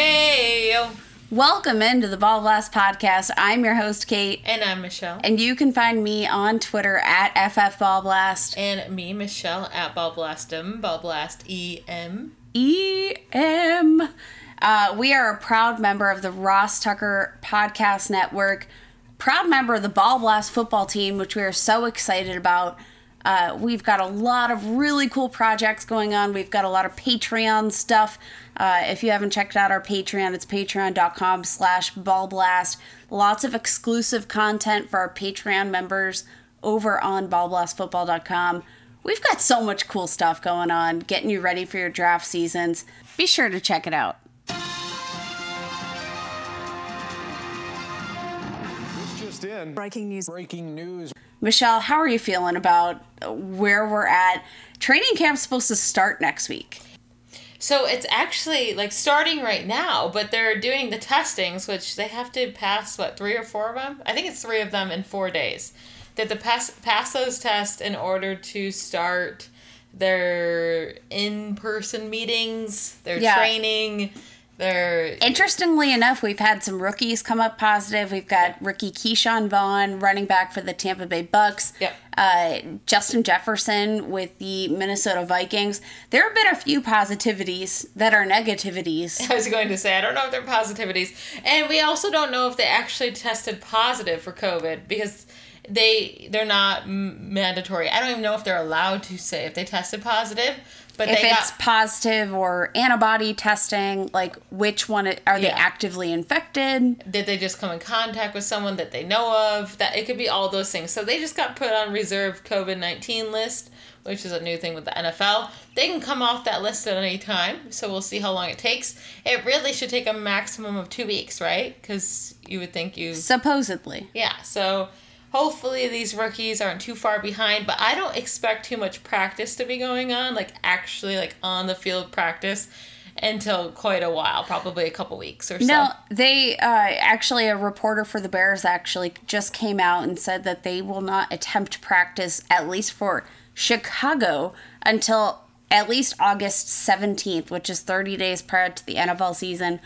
Hey, Welcome into the Ball Blast Podcast. I'm your host, Kate, and I'm Michelle. and you can find me on Twitter at FFBallblast. And me, Michelle, at Ballblastem, Ballblast EM. EM. Uh, we are a proud member of the Ross Tucker Podcast Network, proud member of the Ball Blast football team, which we are so excited about. Uh, we've got a lot of really cool projects going on. We've got a lot of Patreon stuff. Uh, if you haven't checked out our Patreon, it's patreon.com slash ballblast. Lots of exclusive content for our Patreon members over on ballblastfootball.com. We've got so much cool stuff going on, getting you ready for your draft seasons. Be sure to check it out. In. Breaking news. Breaking news. Michelle, how are you feeling about where we're at? Training camp's supposed to start next week. So it's actually like starting right now, but they're doing the testings, which they have to pass, what, three or four of them? I think it's three of them in four days. That the pass, pass those tests in order to start their in person meetings, their Yeah. training, their. Interestingly enough, we've had some rookies come up positive. We've got rookie Ke'Shawn Vaughn, running back for the Tampa Bay Bucks. Yep. Uh, Justin Jefferson with the Minnesota Vikings. There have been a few positivities that are negativities. I was going to say, I don't know if they're positivities. And we also don't know if they actually tested positive for COVID because they they're not m- mandatory. I don't even know if they're allowed to say if they tested positive, but If they it's got positive or antibody testing, like which one are they Yeah. actively infected? did they just come in contact with someone that they know of? That it could be all those things. So they just got put on reserve COVID nineteen list, which is a new thing with the NFL. They can come off that list at any time. So we'll see how long it takes. It really should take a maximum of two weeks, right? Because you would think you Supposedly. Yeah, so hopefully these rookies aren't too far behind, but I don't expect too much practice to be going on, like actually like on the field practice until quite a while, probably a couple weeks or so. No, they uh, actually a reporter for the Bears actually just came out and said that they will not attempt practice at least for Chicago until at least August 17th, which is 30 days prior to the NFL season.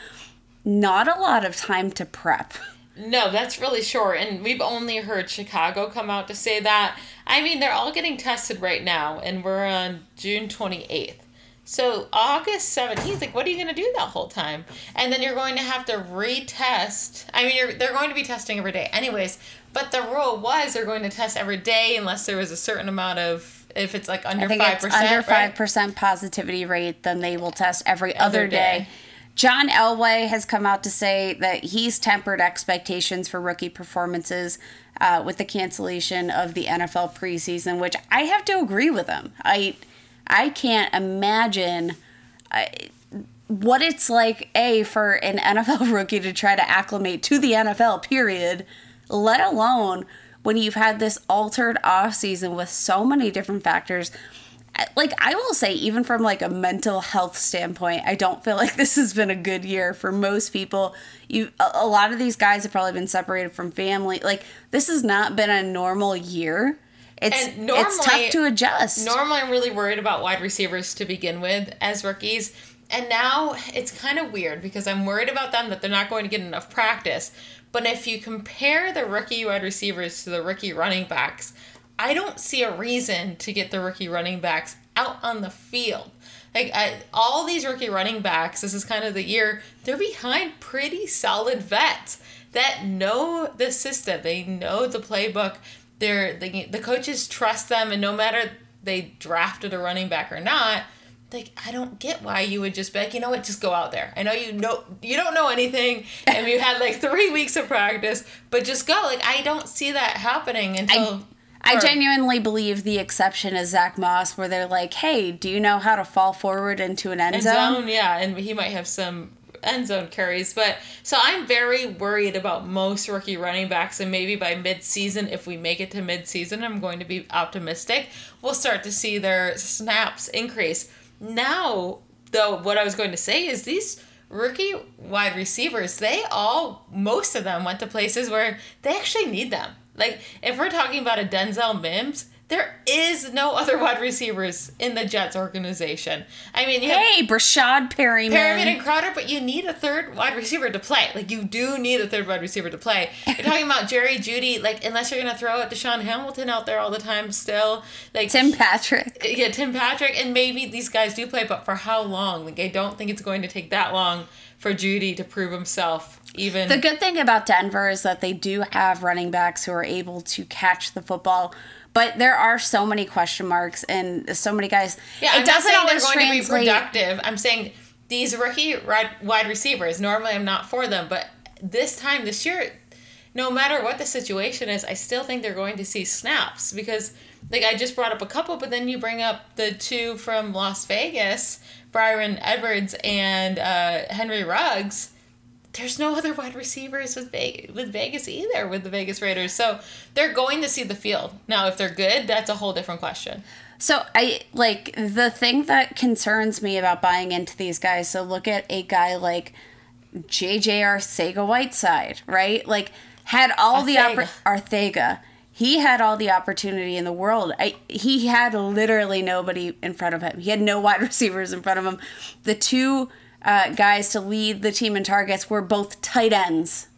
Not a lot of time to prep. No, that's really short, and we've only heard Chicago come out to say that. I mean, they're all getting tested right now, and we're on June 28th. So August 17th, like, what are you going to do that whole time? And then you're going to have to retest. I mean, you're, they're going to be testing every day anyways, but the rule was they're going to test every day unless there was a certain amount of, if it's like under 5%. it's under 5% positivity rate, then they will test every other, Other day. day. John Elway has come out to say that he's tempered expectations for rookie performances uh, with the cancellation of the NFL preseason, which I have to agree with him. I I can't imagine uh, what it's like a for an NFL rookie to try to acclimate to the NFL period, let alone when you've had this altered off season with so many different factors. Like I will say even from like a mental health standpoint, I don't feel like this has been a good year for most people. You a, a lot of these guys have probably been separated from family. Like this has not been a normal year. It's And it's tough to adjust. Normally, I'm really worried about wide receivers to begin with as rookies. And now it's kind of weird because I'm worried about them that they're not going to get enough practice. But if you compare the rookie wide receivers to the rookie running backs, I don't see a reason to get the rookie running backs out on the field. Like I, all these rookie running backs, this is kind of the year they're behind pretty solid vets that know the system. They know the playbook. They're the the coaches trust them, and no matter they drafted a running back or not, like I don't get why you would just be like, you know what, just go out there. I know you know you don't know anything, and you had like three weeks of practice, but just go. Like I don't see that happening until. I or- genuinely believe the exception is Zach Moss, where they're like, "Hey, do you know how to fall forward into an end, end zone?" zone, yeah, and he might have some end zone carries. But so I'm very worried about most rookie running backs, and maybe by mid-season, if we make it to mid-season, I'm going to be optimistic. We'll start to see their snaps increase. Now, though, what I was going to say is these rookie wide receivers, they all, most of them went to places where they actually need them. Like, if we're talking about a Denzel Mims, there is no other wide receivers in the Jets organization. I mean, Hey, Brashad Perryman. Perriman and Crowder, but you need a third wide receiver to play. Like you do need a third wide receiver to play. You're talking about Jerry Jeudy, like unless you're gonna throw it DaeSean Hamilton out there all the time still. Like Tim Patrick. yeah, Tim Patrick, and maybe these guys do play, but for how long? Like I don't think it's going to take that long for Jeudy to prove himself. Even The good thing about Denver is that they do have running backs who are able to catch the football. But there are so many question marks and so many guys. Yeah, it I'm doesn't not always they're going to be productive. I'm saying these rookie wide receivers. Normally, I'm not for them, but this time this year, no matter what the situation is, I still think they're going to see snaps because, like, I just brought up a couple, but then you bring up the two from Las Vegas, Bryan Edwards and uh, Henry Ruggs there's no other wide receivers with Vegas, with Vegas either with the Vegas Raiders. So they're going to see the field. Now, if they're good, that's a whole different question. So I like the thing that concerns me about buying into these guys. So look at a guy like J.J. Arcega-Whiteside, right? Like had all the oppor- Arcega. He had all the opportunity in the world. I, he had literally nobody in front of him. He had no wide receivers in front of him. The two uh, guys to lead the team in targets were both tight ends.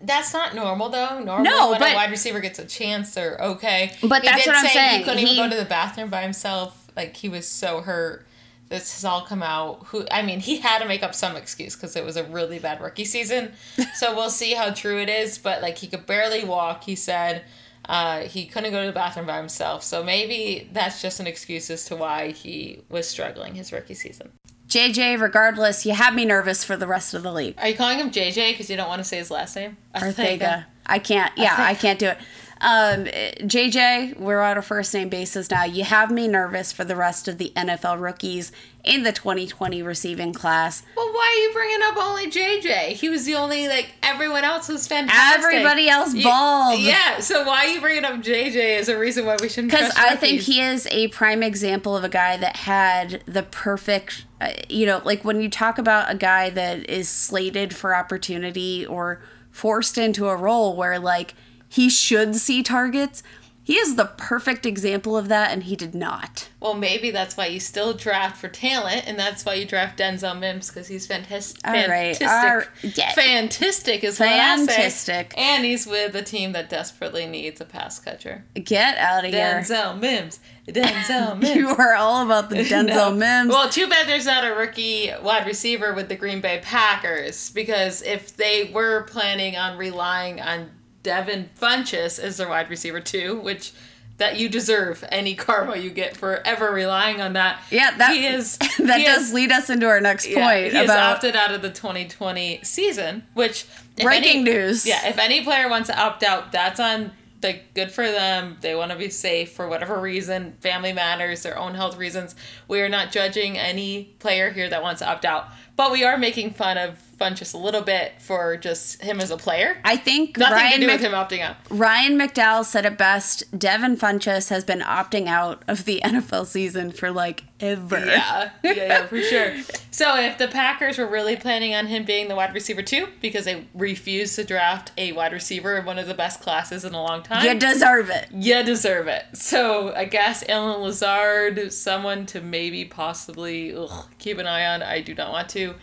That's not normal though. Normally, No, when but- a wide receiver gets a chance, they're okay. But He that's what I'm say saying. He couldn't He- even go to the bathroom by himself. Like he was so hurt. This has all come out. Who I mean, he had to make up some excuse because it was a really bad rookie season. so we'll see how true it is. But like he could barely walk. He said uh, he couldn't go to the bathroom by himself. So maybe that's just an excuse as to why he was struggling his rookie season. JJ, regardless, you have me nervous for the rest of the league. Are you calling him JJ because you don't want to say his last name? Ortega. I can't. Yeah, I can't do it. Um, JJ, we're on a first name basis now. You have me nervous for the rest of the NFL rookies in the 2020 receiving class. Well, why are you bringing up only JJ? He was the only like everyone else was fantastic. Everybody else You- balled. Yeah, so why are you bringing up JJ as a reason why we shouldn't? Because I think he is a prime example of a guy that had the perfect, uh, you know, like when you talk about a guy that is slated for opportunity or forced into a role where like he should see targets, he is the perfect example of that, and he did not. Well, maybe that's why you still draft for talent, and that's why you draft Denzel Mims because he's fantastic. All right, Fantastic. all- yeah. Fantastic is what I say. Fantastic. And he's with a team that desperately needs a pass catcher. Get out of here. Denzel Mims. Denzel Mims. You are all about the Denzel No. Mims. Well, too bad there's not a rookie wide receiver with the Green Bay Packers because if they were planning on relying on Devin Funchess is their wide receiver too, which that you deserve any karma you get for ever relying on that. yeah, that he is that he does is- lead us into our next yeah, point he about opted out of the 2020 season, which Breaking any- news. Yeah, if any player wants to opt out, that's on like good for them. They want to be safe for whatever reason, family matters, their own health reasons. We are not judging any player here that wants to opt out, but we are making fun of Fun just a little bit for just him as a player. I think Nothing Ryan to do Mc- with him opting out. Ryan McDowell said it best. Devin Funchess has been opting out of the NFL season for like ever. Yeah, yeah, yeah, for sure. So if the Packers were really planning on him being the wide receiver too, because they refused to draft a wide receiver in one of the best classes in a long time, You deserve it. you deserve it. So I guess Allen Lazard, someone to maybe possibly ugh, keep an eye on. I do not want to.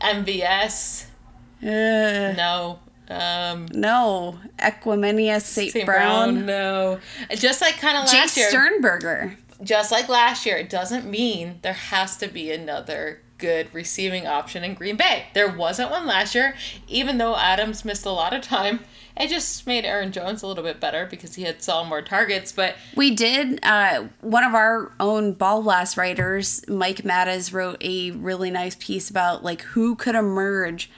MVS, Uh, no. Um, no. Equanimeous St. St. Brown. Brown, no. Just like kind of Jake last year. Sternberger. just like last year, it doesn't mean there has to be another good receiving option in Green Bay. There wasn't one last year, even though Adams missed a lot of time. It just made Aaron Jones a little bit better because he had saw more targets, but We did. Uh, one of our own ball blast writers, Mike Mattis, wrote a really nice piece about like who could emerge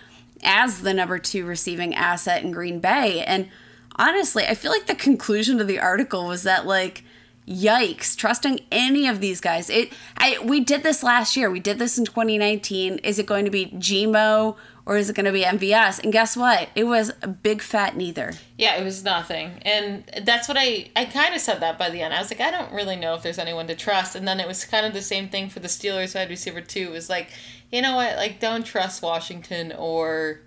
as the number two receiving asset in Green Bay. And honestly, I feel like the conclusion to the article was that like yikes trusting any of these guys it i we did this last year we did this in 2019 is it going to be gmo or is it going to be mvs and guess what it was a big fat neither Yeah, it was nothing. And that's what I I kind of said that by the end. I was like, I don't really know if there's anyone to trust. And then it was kind of the same thing for the Steelers wide receiver too. It was like, you know what? Like don't trust Washington or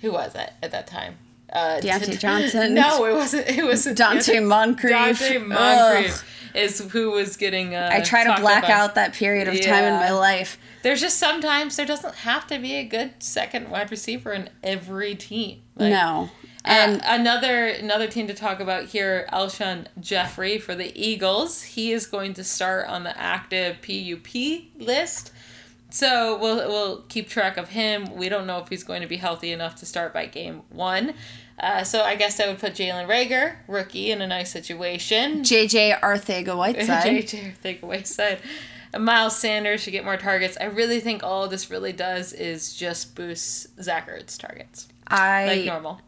who was it at that time? Uh, Diontae Johnson? No, it wasn't. It was Donte Moncrief. Donte Moncrief Ugh. is who was getting. Uh, i try to black about. out that period of time in my life There's just sometimes there doesn't have to be a good second wide receiver in every team. Like, no and and another another team to talk about here, Alshon Jeffery for the Eagles. He is going to start on the active PUP list. So we'll we'll keep track of him. We don't know if he's going to be healthy enough to start by game one. Uh, so I guess I would put Jalen Reagor, rookie, in a nice situation. jj arcega whiteside JJ take away side. Miles Sanders should get more targets. I really think all this really does is just boost Zach Ertz targets i like normal.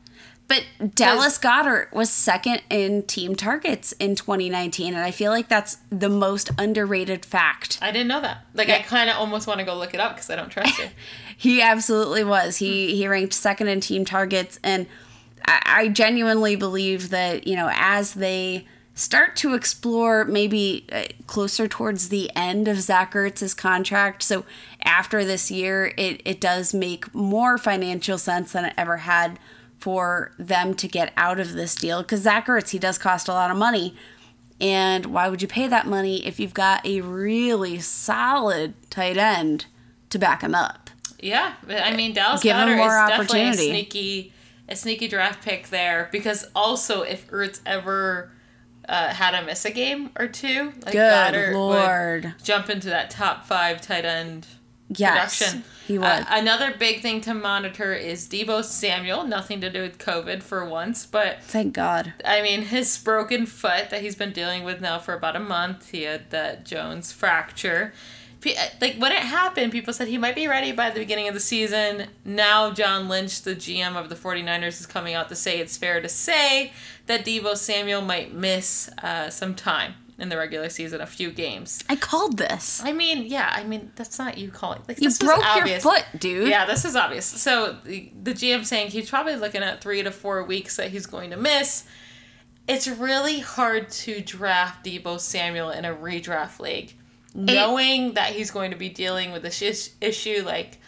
But Dallas Goedert was second in team targets in 2019, and I feel like that's the most underrated fact. I didn't know that. Like I kind of almost want to go look it up because I don't trust it. He absolutely was. He he ranked second in team targets, and I, I genuinely believe that you know as they start to explore maybe uh, closer towards the end of Zach Ertz's contract, so after this year, it it does make more financial sense than it ever had for them to get out of this deal because Zach Ertz he does cost a lot of money. And why would you pay that money if you've got a really solid tight end to back him up? yeah, I mean Dallas Give Goedert is definitely a sneaky, a sneaky draft pick there because also if Ertz ever uh, had to miss a game or two, like Good Goddard Lord. would jump into that top five tight end Yes, production. he was. Uh, another big thing to monitor is Deebo Samuel. Nothing to do with COVID for once, but Thank God. I mean, his broken foot that he's been dealing with now for about a month. He had that Jones fracture. Like when it happened, people said he might be ready by the beginning of the season. Now, John Lynch, the GM of the 49ers, is coming out to say it's fair to say that Deebo Samuel might miss uh, some time in the regular season, a few games. I called this. I mean, yeah, I mean, that's not you calling. Like, You broke your obvious. foot, dude. Yeah, this is obvious. So the, the GM saying he's probably looking at three to four weeks that he's going to miss. It's really hard to draft Deebo Samuel in a redraft league, knowing that he's going to be dealing with this is- issue. Like,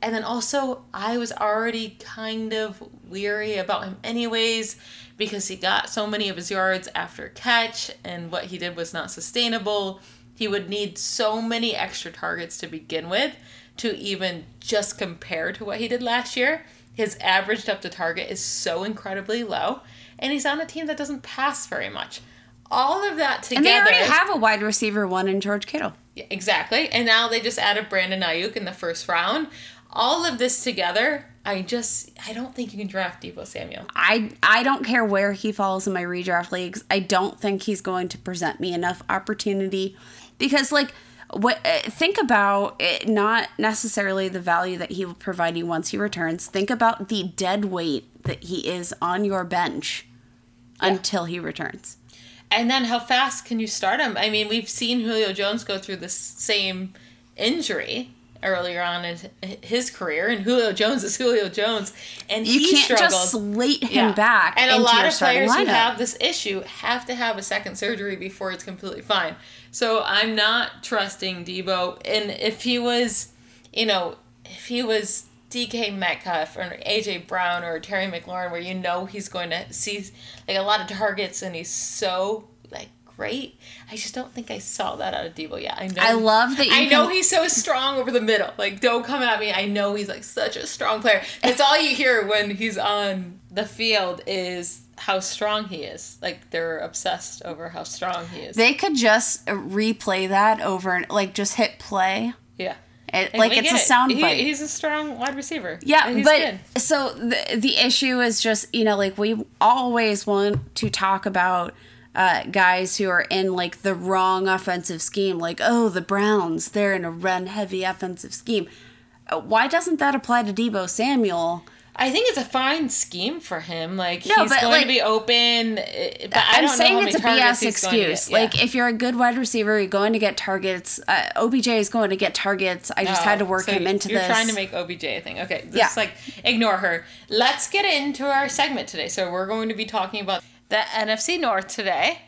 and then also I was already kind of weary about him, anyways, because he got so many of his yards after catch, and what he did was not sustainable. He would need so many extra targets to begin with to even just compare to what he did last year. His average depth to target is so incredibly low, and he's on a team that doesn't pass very much. All of that together. And they already have a wide receiver one in George Kittle. Yeah, exactly. And now they just added Brandon Aiyuk in the first round. All of this together, I just I don't think you can draft Deebo Samuel. I I don't care where he falls in my redraft leagues. I don't think he's going to present me enough opportunity because like what uh, think about it, not necessarily the value that he will provide you once he returns. Think about the dead weight that he is on your bench until he returns. And then how fast can you start him? I mean, we've seen Julio Jones go through the same injury earlier on in his career, and Julio Jones is Julio Jones, and You he can't struggled. just slate him back And a lot of players who have this issue have to have a second surgery before it's completely fine. So I'm not trusting Deebo. And if he was, you know, if he was DK Metcalf or AJ Brown or Terry McLaurin, where you know he's going to see like a lot of targets and he's so great. I just don't think I saw that out of Deebo yet. I know. I love that you I know he's so strong over the middle. Like, don't come at me. I know he's like such a strong player. That's all you hear when he's on the field is how strong he is. Like they're obsessed over how strong he is. They could just replay that over and like just hit play. yeah. It, like it's a sound He- he's a strong wide receiver. Yeah, but good. so the the issue is just you know like we always want to talk about uh, guys who are in like the wrong offensive scheme, like oh the Browns they're in a run heavy offensive scheme. Uh, Why doesn't that apply to Deebo Samuel? I think it's a fine scheme for him. Like No, he's but, going like, to be open. uh, But I I'm don't saying it's a BS he's going to excuse. get. Yeah. Like, if you're a good wide receiver, you're going to get targets. Uh, OBJ is going to get targets. I just Oh, had to work so him into you're this. trying to make OBJ a thing. Okay, just Yeah. like ignore her. Let's get into our segment today. So we're going to be talking about the NFC North today.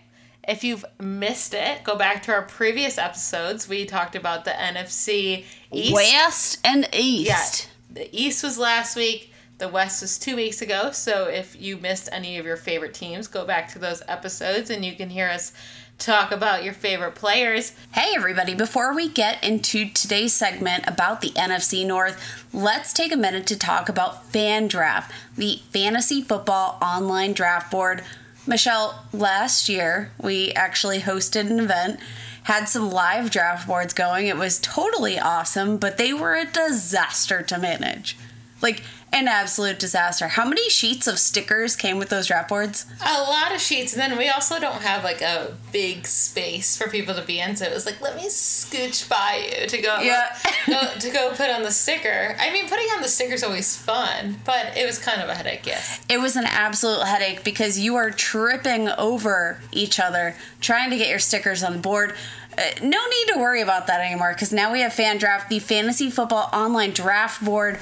If you've missed it, go back to our previous episodes. We talked about the NFC East. West and East. Yeah, the East was last week. The West was two weeks ago. So if you missed any of your favorite teams, go back to those episodes and you can hear us talk about your favorite players. Hey, everybody, before we get into today's segment about the NFC North, let's take a minute to talk about FanDraft, the fantasy football online draft board. Michelle, last year we actually hosted an event, had some live draft boards going. It was totally awesome, but they were a disaster to manage. Like, an absolute disaster. How many sheets of stickers came with those draft boards? A lot of sheets, and then we also don't have like a big space for people to be in. So it was like, let me scooch by you to go, Yeah. go to go put on the sticker. I mean, putting on the sticker is always fun, but it was kind of a headache. Yes. It was an absolute headache because you are tripping over each other trying to get your stickers on the board. Uh, no need to worry about that anymore because now we have Fan Draft, the fantasy football online draft board.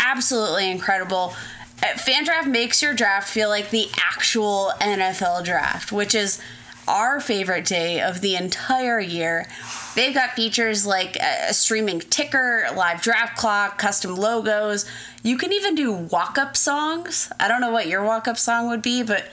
Absolutely incredible. Uh, Fan Draft makes your draft feel like the actual NFL draft, which is our favorite day of the entire year. They've got features like a streaming ticker, live draft clock, custom logos. You can even do walk up songs. I don't know what your walk up song would be, but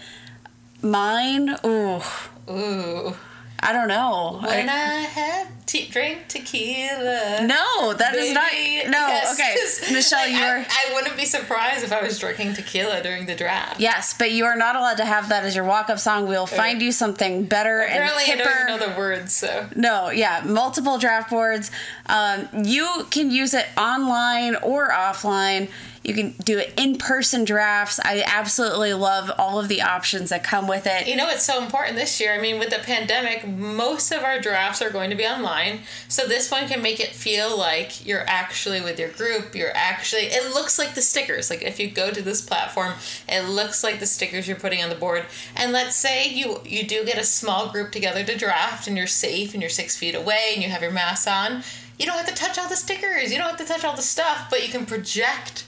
mine, ooh, Ooh. I don't know. When I- I have te- drink tequila. no, that is not. baby. No, Yes, okay. Michelle, like, you're. I, I wouldn't be surprised if I was drinking tequila during the draft. Yes, but you are not allowed to have that as your walk up song. We'll find you something better Apparently, I and don't hipper. even know the words, so. No, yeah, multiple draft boards. Um, you can use it online or offline. You can do it in person drafts. I absolutely love all of the options that come with it. You know, it's so important this year. I mean, with the pandemic, most of our drafts are going to be online. So this one can make it feel like you're actually with your group. You're actually, it looks like the stickers. Like if you go to this platform, it looks like the stickers you're putting on the board. And let's say you, you do get a small group together to draft and you're safe and you're six feet away and you have your mask on. You don't have to touch all the stickers. You don't have to touch all the stuff, but you can project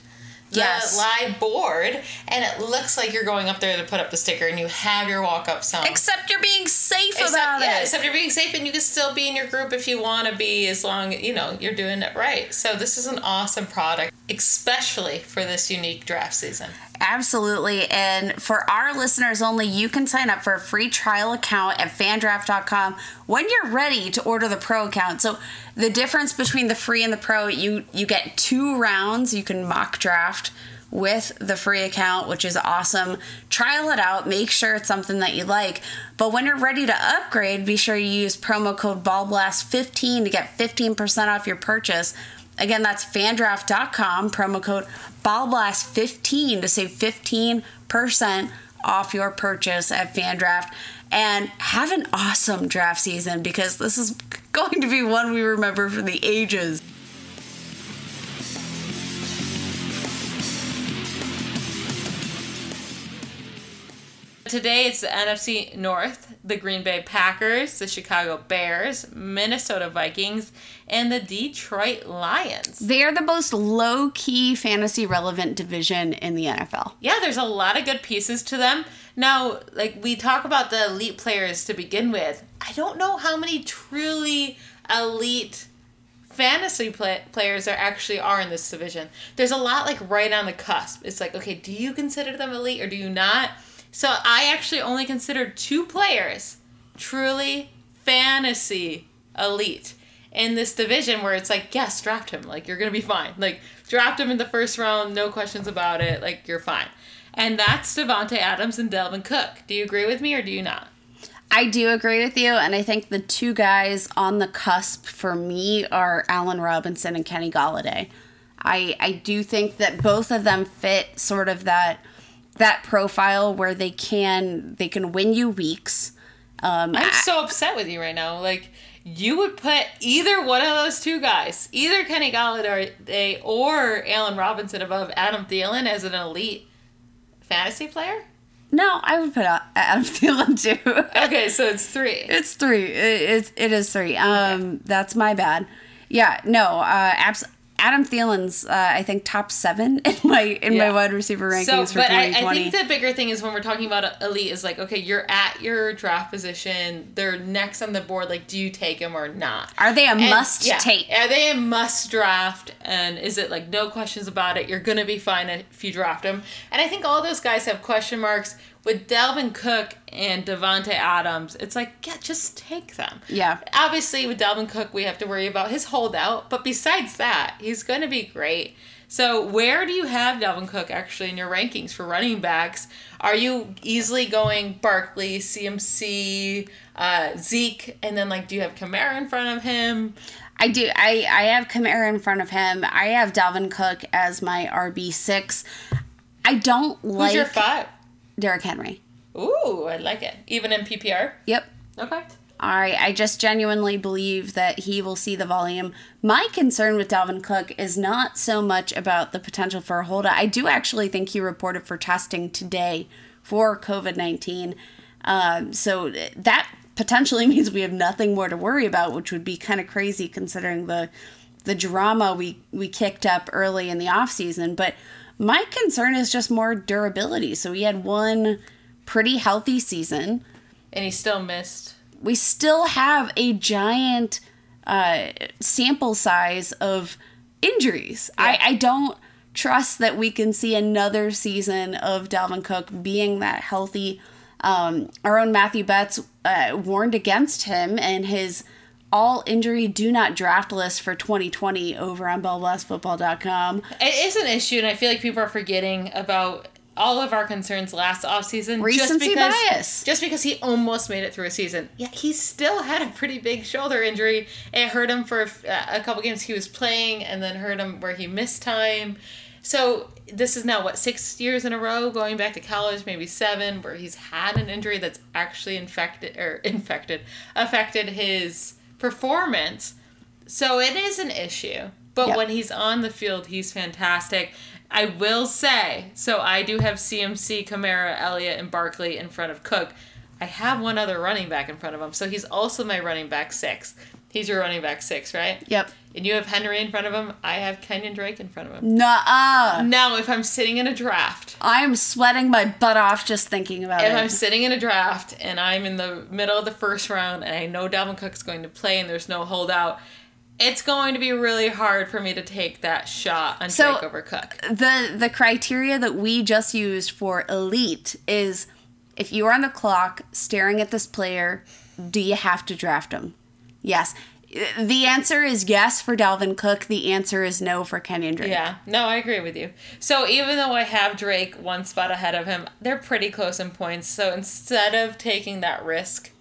the Yes. live board and it looks like you're going up there to put up the sticker and you have your walk up song. Except you're being safe Except, about yeah, it. except you're being safe and you can still be in your group if you want to be as long you know you're doing it right. So this is an awesome product, especially for this unique draft season. Absolutely. And for our listeners only, you can sign up for a free trial account at fandraft.com when you're ready to order the pro account. So the difference between the free and the pro, you you get two rounds. You can mock draft with the free account, which is awesome. Trial it out, make sure it's something that you like. But when you're ready to upgrade, be sure you use promo code BALLBLAST15 to get 15% off your purchase. Again, that's fandraft.com, promo code BALLBLAST15 to save 15% off your purchase at Fandraft. And have an awesome draft season because this is going to be one we remember for the ages. Today it's the NFC North, the Green Bay Packers, the Chicago Bears, Minnesota Vikings, and the Detroit Lions. They are the most low key fantasy relevant division in the NFL. Yeah, there's a lot of good pieces to them. Now, like we talk about the elite players to begin with, I don't know how many truly elite fantasy play- players there actually are in this division. There's a lot like right on the cusp. It's like, okay, do you consider them elite or do you not? So I actually only considered two players truly fantasy elite in this division where it's like, yes, draft him. Like you're gonna be fine. Like draft him in the first round, no questions about it. Like you're fine. And that's Davante Adams and Dalvin Cook. Do you agree with me or do you not? I do agree with you, and I think the two guys on the cusp for me are Allen Robinson and Kenny Golladay. I I do think that both of them fit sort of that that profile where they can they can win you weeks. Um, I'm so upset with you right now. Like you would put either one of those two guys, either Kenny Golladay or Allen Robinson above Adam Thielen as an elite fantasy player? No, I would put Adam Thielen too. Okay, so it's three. It's three. It, it's it is three. Um, that's my bad. Yeah, no. Uh, abs- Adam Thielen's uh, I think top seven in my in Yeah. my wide receiver rankings So, for but I, 2020. I think the bigger thing is when we're talking about elite is like, okay, you're at your draft position. They're next on the board. Like, do you take them or not? Are they a And, must yeah, take? Are they a must draft? And is it like no questions about it? You're gonna be fine if you draft them. And I think all those guys have question marks. With Dalvin Cook and Davante Adams, it's like, yeah, just take them. Yeah. Obviously, with Dalvin Cook, we have to worry about his holdout. But besides that, he's gonna be great. So where do you have Dalvin Cook actually in your rankings for running backs? Are you easily going Barkley, CMC, uh, Zeke, and then like do you have Kamara in front of him? I do. I I have Kamara in front of him. I have Dalvin Cook as my RB six. I don't like. Who's your five? Derrick Henry. Ooh, I like it. Even in PPR. Yep. Okay. All right, I just genuinely believe that he will see the volume. My concern with Dalvin Cook is not so much about the potential for a holdout. I do actually think he reported for testing today for COVID 19. Um, so that potentially means we have nothing more to worry about, which would be kind of crazy considering the the drama we, we kicked up early in the offseason. But my concern is just more durability. So he had one pretty healthy season And he still missed. we still have a giant uh, sample size of injuries. I, I don't trust that we can see another season of Dalvin Cook being that healthy. Um, our own Matthew Betts uh, warned against him and his all injury do not draft list for 2020 over on ballblastfootball.com. It is an issue, and I feel like people are forgetting about all of our concerns last offseason. just Recency because, bias. Just because he almost made it through a season. Yeah, he still had a pretty big shoulder injury. It hurt him for a, uh, a couple games he was playing, and then hurt him where he missed time. So this is now what six years in a row, going back to college, maybe seven, where he's had an injury that's actually infected or infected affected his performance. So it is an issue. But Yep. when he's on the field, he's fantastic. I will say, so I do have CMC, Kamara, Elliott, and Barkley in front of Cook. I have one other running back in front of him, so he's also my running back six. He's your running back six, right? Yep. And you have Henry in front of him. I have Kenyon Drake in front of him. Nuh-uh. Now, if I'm sitting in a draft, I'm sweating my butt off just thinking about if it. If I'm sitting in a draft and I'm in the middle of the first round and I know Dalvin Cook's going to play and there's no holdout, it's going to be really hard for me to take that shot on So- Drake over Cook. the the criteria that we just used for elite is if you are on the clock staring at this player, do you have to draft him? Yes. The answer is yes for Dalvin Cook. The answer is no for Kenyon Drake. Yeah, no, I agree with you. So even though I have Drake one spot ahead of him, they're pretty close in points. So instead of taking that risk,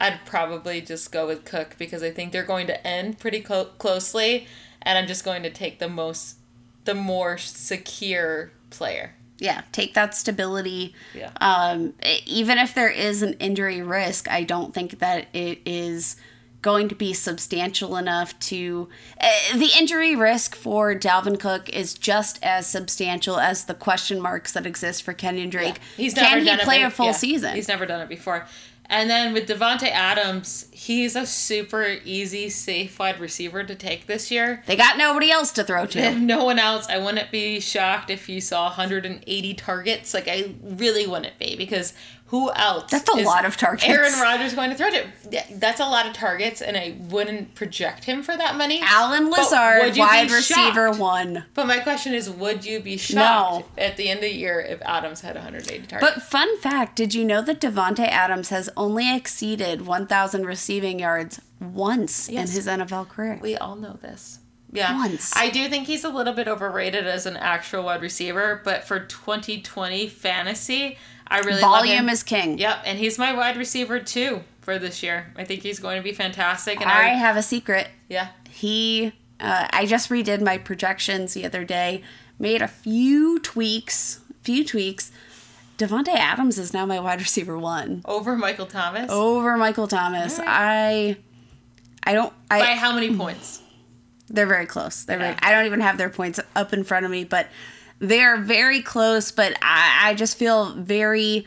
I'd probably just go with Cook because I think they're going to end pretty clo- closely, and I'm just going to take the most, the more secure player. Yeah, take that stability. Yeah. Um, even if there is an injury risk, I don't think that it is going to be substantial enough to. Uh, the injury risk for Dalvin Cook is just as substantial as the question marks that exist for Kenyon Drake. He's Can he play a full yeah, season? He's never done it before. And then with Davante Adams, he's a super easy, safe wide receiver to take this year. they got nobody else to throw to. no one else, I wouldn't be shocked if you saw 180 targets. Like I really wouldn't be because who else? That's a lot of targets. Aaron Rodgers going to throw to. That's a lot of targets, and I wouldn't project him for that many. Allen Lazard, wide receiver shocked? one. But my question is, would you be shocked No. at the end of the year if Adams had 180 targets? But fun fact, did you know that Davante Adams has only exceeded 1,000 receiving yards once Yes. in his NFL career? We all know this. Yeah. Once. I do think he's a little bit overrated as an actual wide receiver, but for 2020 fantasy, I really love Volume is king. Yep, and he's my wide receiver too for this year. I think he's going to be fantastic. And I I, have a secret. yeah, He, uh, I just redid my projections the other day, made a few tweaks, few tweaks. Davante Adams is now my wide receiver one over Michael Thomas. over Michael Thomas. Right. I, I don't. I By how many points? They're very close. They're very, I don't even have their points up in front of me, but they're very close. But I, I just feel very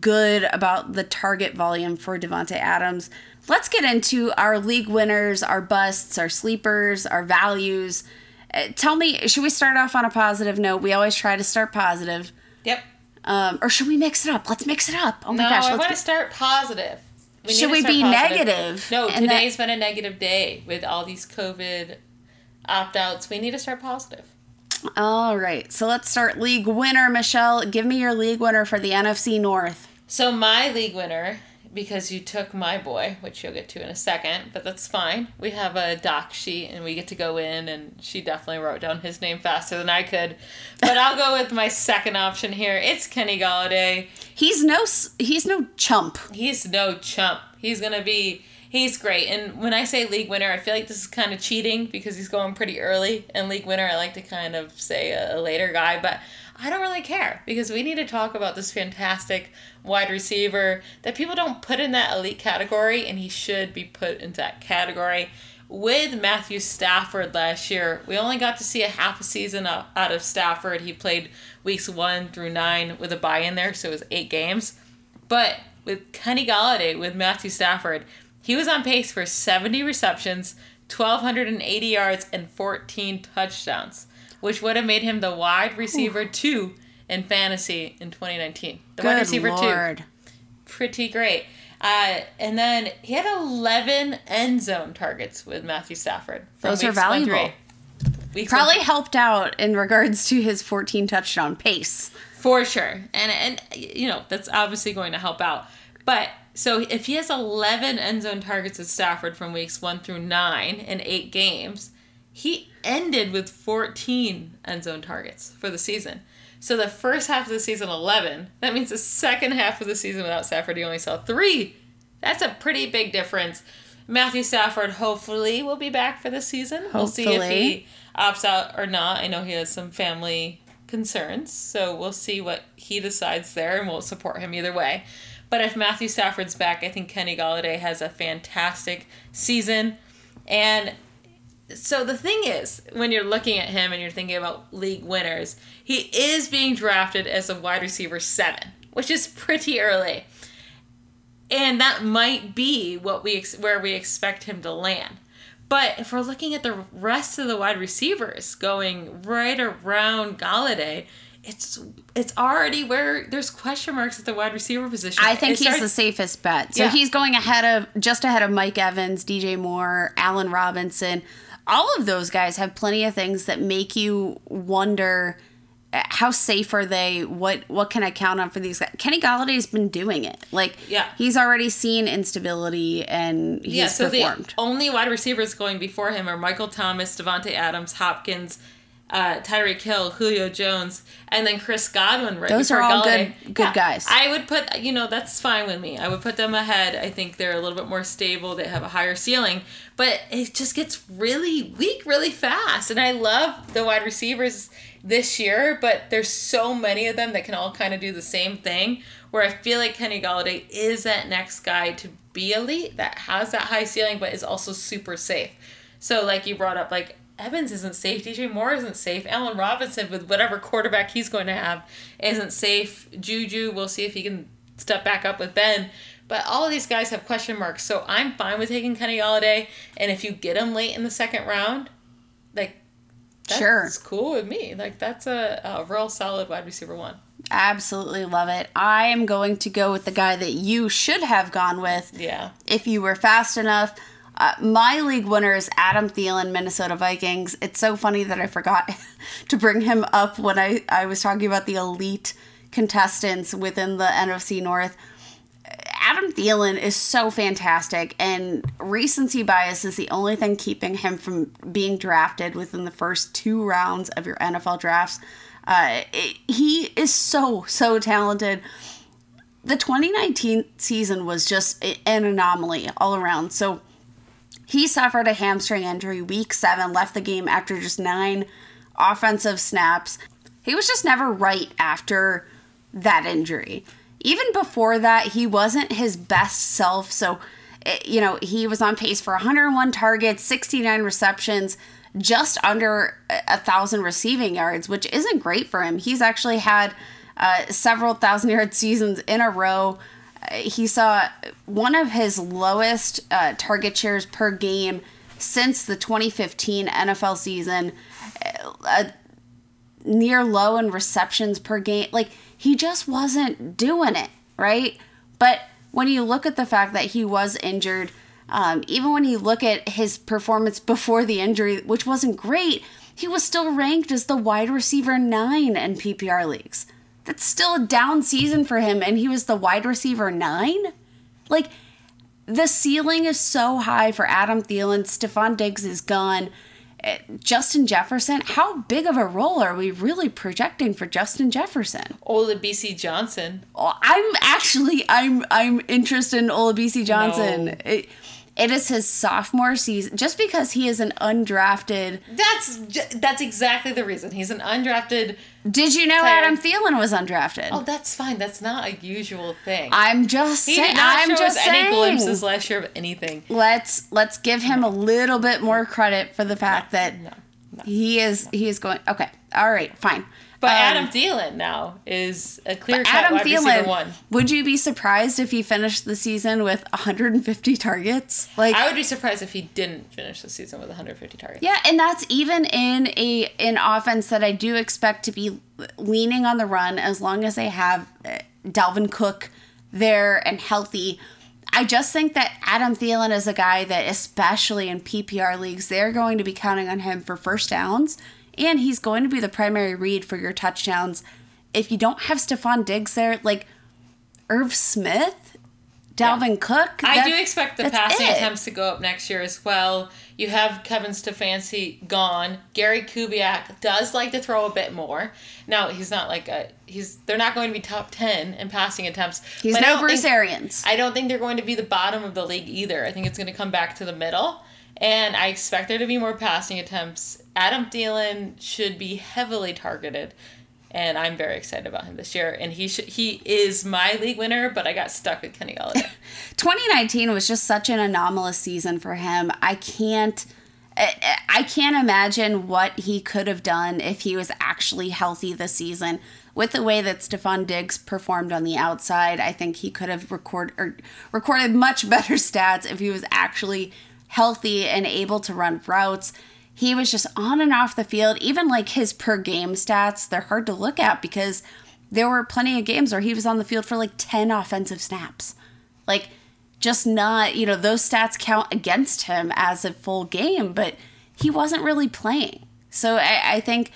good about the target volume for Davante Adams. Let's get into our league winners, our busts, our sleepers, our values. Uh, tell me, should we start off on a positive note? We always try to start positive. Yep. Um, or should we mix it up? Let's mix it up. Oh my no, gosh. I want to start positive. We Should we be positive. negative? No, And that- today's been a negative day with all these COVID opt outs. We need to start positive. All right. So let's start league winner, Michelle. Give me your league winner for the NFC North. So my league winner, because you took my boy, which you'll get to in a second, but that's fine. We have a doc sheet and we get to go in, and she definitely wrote down his name faster than I could. But I'll go with my second option here. It's Kenny Golladay. He's no he's no chump. He's no chump. He's gonna be. He's great. And when I say league winner, I feel like this is kind of cheating because he's going pretty early. And league winner, I like to kind of say a, a later guy, but I don't really care because we need to talk about this fantastic wide receiver that people don't put in that elite category, and he should be put into that category. With Matthew Stafford last year, we only got to see a half a season out of Stafford. He played weeks one through nine with a bye in there, so it was eight games. But with Kenny Golladay, with Matthew Stafford, he was on pace for 70 receptions, 1,280 yards, and 14 touchdowns, which would have made him the wide receiver two in fantasy in 2019. The wide receiver lord. two. Pretty great. Uh, and then he had 11 end zone targets with Matthew Stafford. Those are weeks one through valuable. Weeks one Probably helped out in regards to his 14 touchdown pace. For sure. And and you know, that's obviously going to help out. But so if he has 11 end zone targets at Stafford from weeks 1 through 9 in 8 games, he ended with 14 end zone targets for the season. So the first half of the season 11, that means the second half of the season without Stafford he only saw 3. That's a pretty big difference. Matthew Stafford hopefully will be back for the season. We'll see if Hopefully. he opts out or not. I know he has some family concerns, so we'll see what he decides there, and we'll support him either way. But if Matthew Stafford's back, I think Kenny Golladay has a fantastic season. And so the thing is, when you're looking at him and you're thinking about league winners, he is being drafted as a wide receiver seven, which is pretty early. And that might be what we where we expect him to land. But if we're looking at the rest of the wide receivers going right around Golladay, it's it's already where there's question marks at the wide receiver position. I think It he's starts- the safest bet. So Yeah. he's going ahead of just ahead of Mike Evans, DJ Moore, Allen Robinson. All of those guys have plenty of things that make you wonder how safe are they? What what can I count on for these guys? Kenny Golladay's been doing it. Like Yeah. he's already seen instability and he's yeah, so performed. the only wide receivers going before him are Michael Thomas, Davante Adams, Hopkins, uh, Tyreek Hill, Julio Jones, and then Chris Godwin. Right Those are all Golladay. good- good guys. I would put, you know, that's fine with me. I would put them ahead. I think they're a little bit more stable. They have a higher ceiling, but it just gets really weak really fast. And I love the wide receivers this year, but there's so many of them that can all kind of do the same thing. Where I feel like Kenny Golladay is that next guy to be elite that has that high ceiling, but is also super safe. So, like you brought up, like Evans isn't safe, DJ Moore isn't safe, Allen Robinson with whatever quarterback he's going to have isn't safe. Juju, we'll see if he can step back up with Ben. But all of these guys have question marks, so I'm fine with taking Kenny Golladay. And if you get him late in the second round, that's Sure. cool with me. Like that's a, a real solid wide receiver one. Absolutely love it. I am going to go with the guy that you should have gone with Yeah. if you were fast enough. Uh, my league winner is Adam Thielen, Minnesota Vikings. It's so funny that I forgot to bring him up when I, I was talking about the elite contestants within the NFC North. Adam Thielen is so fantastic, and recency bias is the only thing keeping him from being drafted within the first two rounds of your NFL drafts. Uh, it- he is so, so talented. The 2019 season was just an anomaly all around. So he suffered a hamstring injury week seven, left the game after just nine offensive snaps. He was just never right after that injury. Even before that, he wasn't his best self. So eh, you know, he was on pace for 101 targets, 69 receptions, just under a thousand receiving yards, which isn't great for him. He's actually had uh, several thousand yard seasons in a row. Uh, he saw one of his lowest uh, target shares per game since the 2015 NFL season. Near low in receptions per game. Like he just wasn't doing it, right? But when you look at the fact that he was injured, um, even when you look at his performance before the injury, which wasn't great, he was still ranked as the wide receiver nine in PPR leagues. That's still a down season for him, and he was the wide receiver nine? Like, the ceiling is so high for Adam Thielen. Stefon Diggs is gone. Justin Jefferson, how big of a role are we really projecting for Justin Jefferson? Olabisi Johnson. Oh, I'm actually I'm I'm interested in Olabisi Johnson. No. It, it is his sophomore season. Just because he is an undrafted. That's that's exactly the reason. He's an undrafted. Did you know Player. Adam Thielen was undrafted? Oh, that's fine. That's not a usual thing. I'm just he saying. did not I'm show just us saying. any glimpses last year of anything. let's let's give him a little bit more credit for the fact that he is he is going. Okay, all right, fine. But Um, Adam Thielen now is a clear cut Adam wide receiver one. would you be surprised if he finished the season with 150 targets? Like, I would be surprised if he didn't finish the season with 150 targets. yeah, and that's even in a an offense that I do expect to be leaning on the run as long as they have uh, Dalvin Cook there and healthy. I just think that Adam Thielen is a guy that, especially in PPR leagues, they're going to be counting on him for first downs, and he's going to be the primary read for your touchdowns. If you don't have Stefon Diggs there, like Irv Smith, Dalvin Cook, I do expect the passing it. attempts to go up next year as well. You have Kevin Stefanski gone. Gary Kubiak does like to throw a bit more. Now he's not like a he's. They're not going to be top ten in passing attempts. He's no Bruce think- Arians. I don't think they're going to be the bottom of the league either. I think it's going to come back to the middle. And I expect there to be more passing attempts. Adam Thielen should be heavily targeted. And I'm very excited about him this year. And he should, he is my league winner, but I got stuck with Kenny Golladay. 2019 was just such an anomalous season for him. I can't I I can't imagine what he could have done if he was actually healthy this season. With the way that Stefon Diggs performed on the outside, I think he could have record or recorded much better stats if he was actually healthy and able to run routes. He was just on and off the field. Even like his per game stats, they're hard to look at because there were plenty of games where he was on the field for like 10 offensive snaps. Like, just not, you know, those stats count against him as a full game, but he wasn't really playing. So I, I think,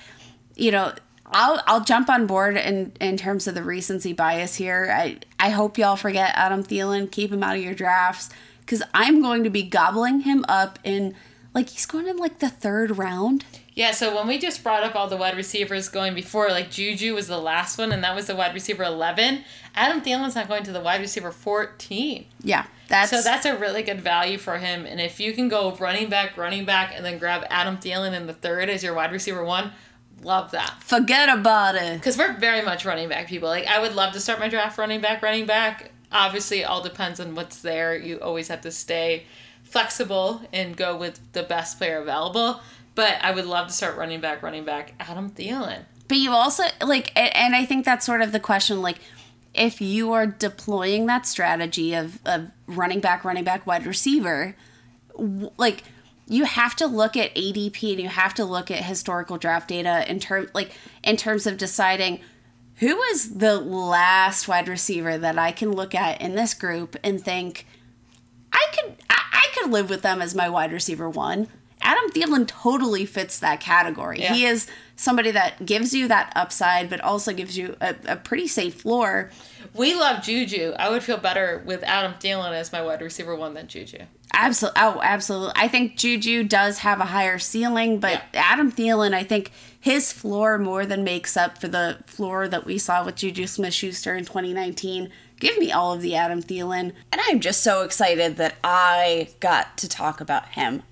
you know, I'll I'll jump on board in in terms of the recency bias here. I I hope y'all forget Adam Thielen, keep him out of your drafts, because I'm going to be gobbling him up in like he's going in like the third round. Yeah, so when we just brought up all the wide receivers going before, like Juju was the last one, and that was the wide receiver 11. Adam Thielen's not going to the wide receiver 14. Yeah, that's So that's a really good value for him. And if you can go running back, running back, and then grab Adam Thielen in the third as your wide receiver one, love that. forget about it. Because we're very much running back people. Like, I would love to start my draft running back, running back. Obviously, it all depends on what's there. You always have to stay flexible and go with the best player available. But I would love to start running back, running back, Adam Thielen. But you also like, and I think that's sort of the question. Like, if you are deploying that strategy of of running back, running back, wide receiver, like you have to look at ADP and you have to look at historical draft data in term like in terms of deciding who was the last wide receiver that I can look at in this group and think I could I, I could live with them as my wide receiver one. Adam Thielen totally fits that category. Yeah. He is somebody that gives you that upside, but also gives you a, a pretty safe floor. We love Juju. I would feel better with Adam Thielen as my wide receiver one than Juju. Absolutely. Oh, absolutely. I think Juju does have a higher ceiling, but Adam Thielen, I think his floor more than makes up for the floor that we saw with Juju Smith Schuster in 2019. Give me all of the Adam Thielen. And I'm just so excited that I got to talk about him,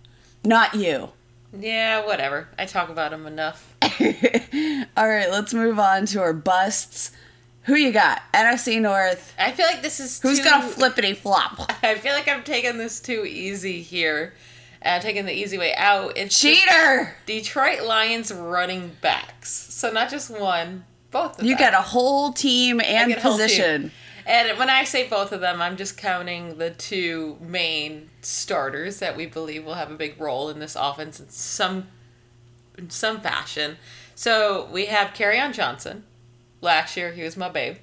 not you. Yeah, whatever. I talk about him enough. All right, let's move on to our busts. Who you got? NFC North. I feel like this is Who's too, gonna flippity flop? I feel like I'm taking this too easy here. Uh, taking the easy way out. It's Cheater! Detroit Lions running backs. So not just one, both of them. You them. got a whole team and whole team. position. And when I say both of them, I'm just counting the two main starters that we believe will have a big role in this offense in some in some fashion. So we have on Johnson. Last year he was my babe.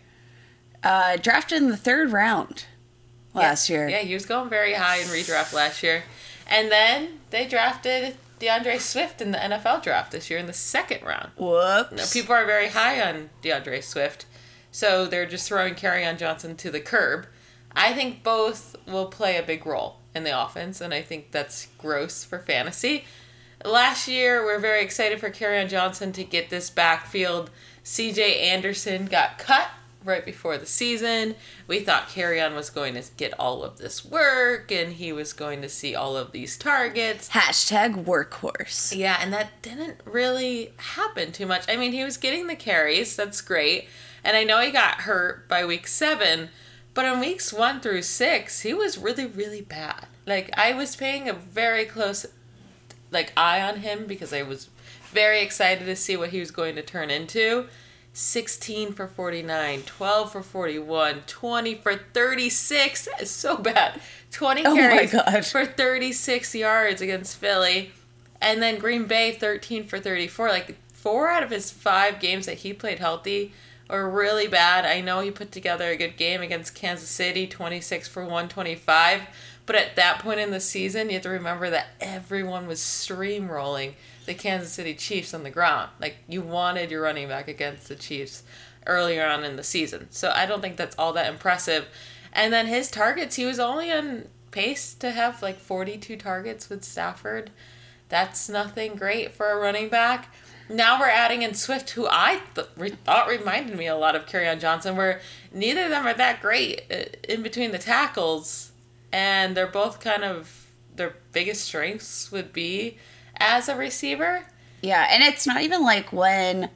Uh, drafted in the third round last year. Yeah, he was going very high in redraft last year. And then they drafted D'Andre Swift in the NFL draft this year in the second round. Whoops. Now, people are very high on D'Andre Swift, so they're just throwing on Johnson to the curb. I think both will play a big role in the offense, and I think that's gross for fantasy. Last year, we are very excited for on Johnson to get this backfield. CJ Anderson got cut right before the season. We thought Kerryon was going to get all of this work, and he was going to see all of these targets. Hashtag workhorse. Yeah, and that didn't really happen too much. I mean, he was getting the carries, that's great. And I know he got hurt by week seven, but in weeks one through six, he was really, really bad. Like, I was paying a very close like eye on him because I was very excited to see what he was going to turn into. 16 for 49, 12 for 41, 20 for 36. That is so bad. 20 Oh my carries God. for 36 yards against Philly. And then Green Bay 13 for 34. Like four out of his five games that he played healthy were really bad. I know he put together a good game against Kansas City, 26 for 125. But at that point in the season, you have to remember that everyone was streamrolling the Kansas City Chiefs on the ground. Like you wanted your running back against the Chiefs earlier on in the season. So I don't think that's all that impressive. And then his targets, he was only on pace to have like 42 targets with Stafford. That's nothing great for a running back. Now we're adding in Swift, who I th- re- thought reminded me a lot of on Johnson, where neither of them are that great uh, in between the tackles, and they're both kind of their biggest strengths would be as a receiver. Yeah, and it's not even like when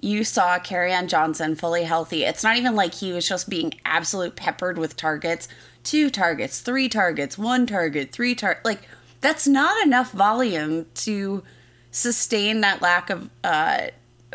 you saw on Johnson fully healthy. It's not even like he was just being absolute peppered with targets. Two targets, three targets, one target, three tar like that's not enough volume to sustain that lack of uh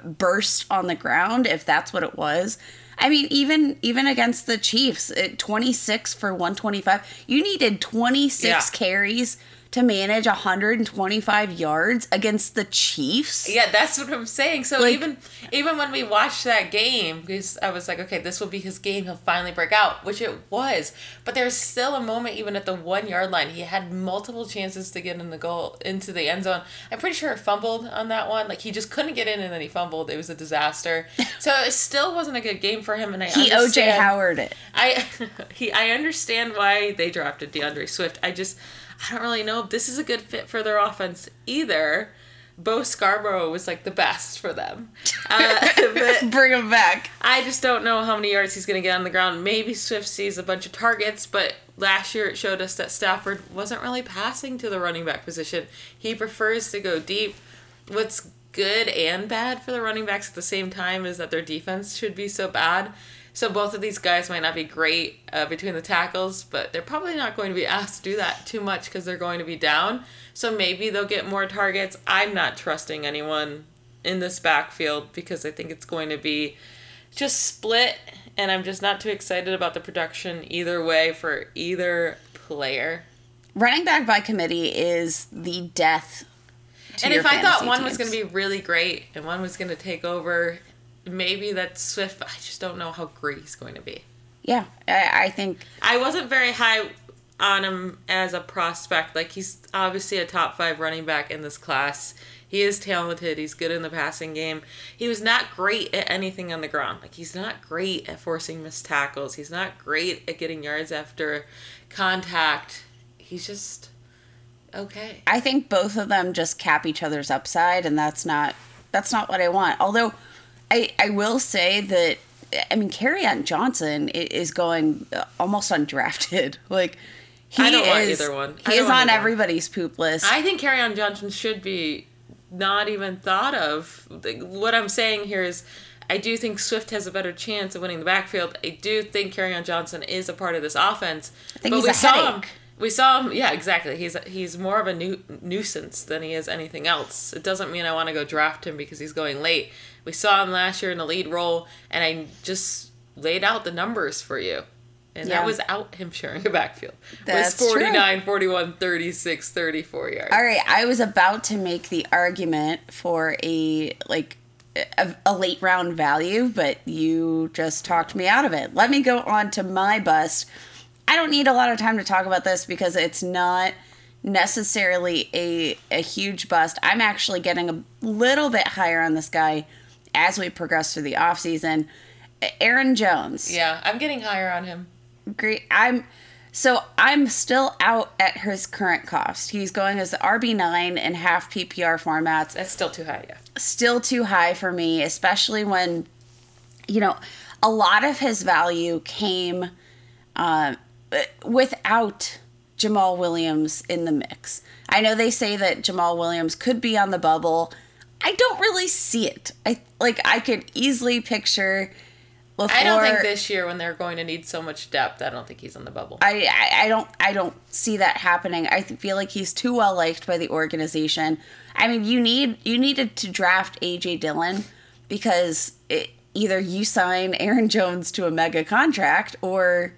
burst on the ground if that's what it was. I mean, even even against the Chiefs, at 26 for 125, you needed 26 Yeah. carries to manage 125 yards against the Chiefs. Yeah, that's what I'm saying. So Like- even even when we watched that game, because I was like, okay, this will be his game. He'll finally break out, which it was. But there's still a moment, even at the one yard line, he had multiple chances to get in the goal into the end zone. I'm pretty sure he fumbled on that one. Like he just couldn't get in, and then he fumbled. It was a disaster. So it still wasn't a good game for him. And I He OJ Howard it. I he I understand why they drafted D'Andre Swift. I just I don't really know if this is a good fit for their offense either. Bo Scarborough was like the best for them. Uh, but Bring him back. I just don't know how many yards he's going to get on the ground. Maybe Swift sees a bunch of targets, but last year it showed us that Stafford wasn't really passing to the running back position. He prefers to go deep. What's good and bad for the running backs at the same time is that their defense should be so bad. So both of these guys might not be great uh, between the tackles, but they're probably not going to be asked to do that too much because they're going to be down. So maybe they'll get more targets. I'm not trusting anyone in this backfield because I think it's going to be just split, and I'm just not too excited about the production either way for either player. Running back by committee is the death. And if I thought one was going to be really great and one was going to take over, maybe that's Swift. But I just don't know how great he's going to be. yeah, I, I think I wasn't very high on him as a prospect. Like he's obviously a top five running back in this class. He is talented. He's good in the passing game. He was not great at anything on the ground. Like he's not great at forcing missed tackles. He's not great at getting yards after contact. He's just okay. I think both of them just cap each other's upside, and that's not that's not what I want. Although, I I will say that I mean, on Johnson is going almost undrafted. Like he I don't want is, either one. He is on one. everybody's poop list. I think on Johnson should be not even thought of. What I'm saying here is, I do think Swift has a better chance of winning the backfield. I do think on Johnson is a part of this offense. I think but he's we a saw him. We saw him. Yeah, exactly. He's he's more of a nu- nuisance than he is anything else. It doesn't mean I want to go draft him because he's going late. We saw him last year in the lead role, and I just laid out the numbers for you. And Yeah. that was out him sharing a backfield. That's was true. 49, 41, 36, 34 yards. All right, I was about to make the argument for a like a, a late round value, but you just talked me out of it. Let me go on to my bust. I don't need a lot of time to talk about this because it's not necessarily a a huge bust. I'm actually getting a little bit higher on this guy as we progress through the offseason. Aaron Jones Yeah, I'm getting higher on him. great. I'm so I'm still out at his current cost. He's going as RB nine in half PPR formats. That's still too high, yeah. Still too high for me, especially when you know a lot of his value came uh, without Jamaal Williams in the mix. I know they say that Jamaal Williams could be on the bubble. I don't really see it. I like I could easily picture. I don't think this year when they're going to need so much depth, I don't think he's on the bubble. I, I I don't I don't see that happening. I feel like he's too well liked by the organization. I mean, you need you needed to draft AJ Dillon because it, either you sign Aaron Jones to a mega contract or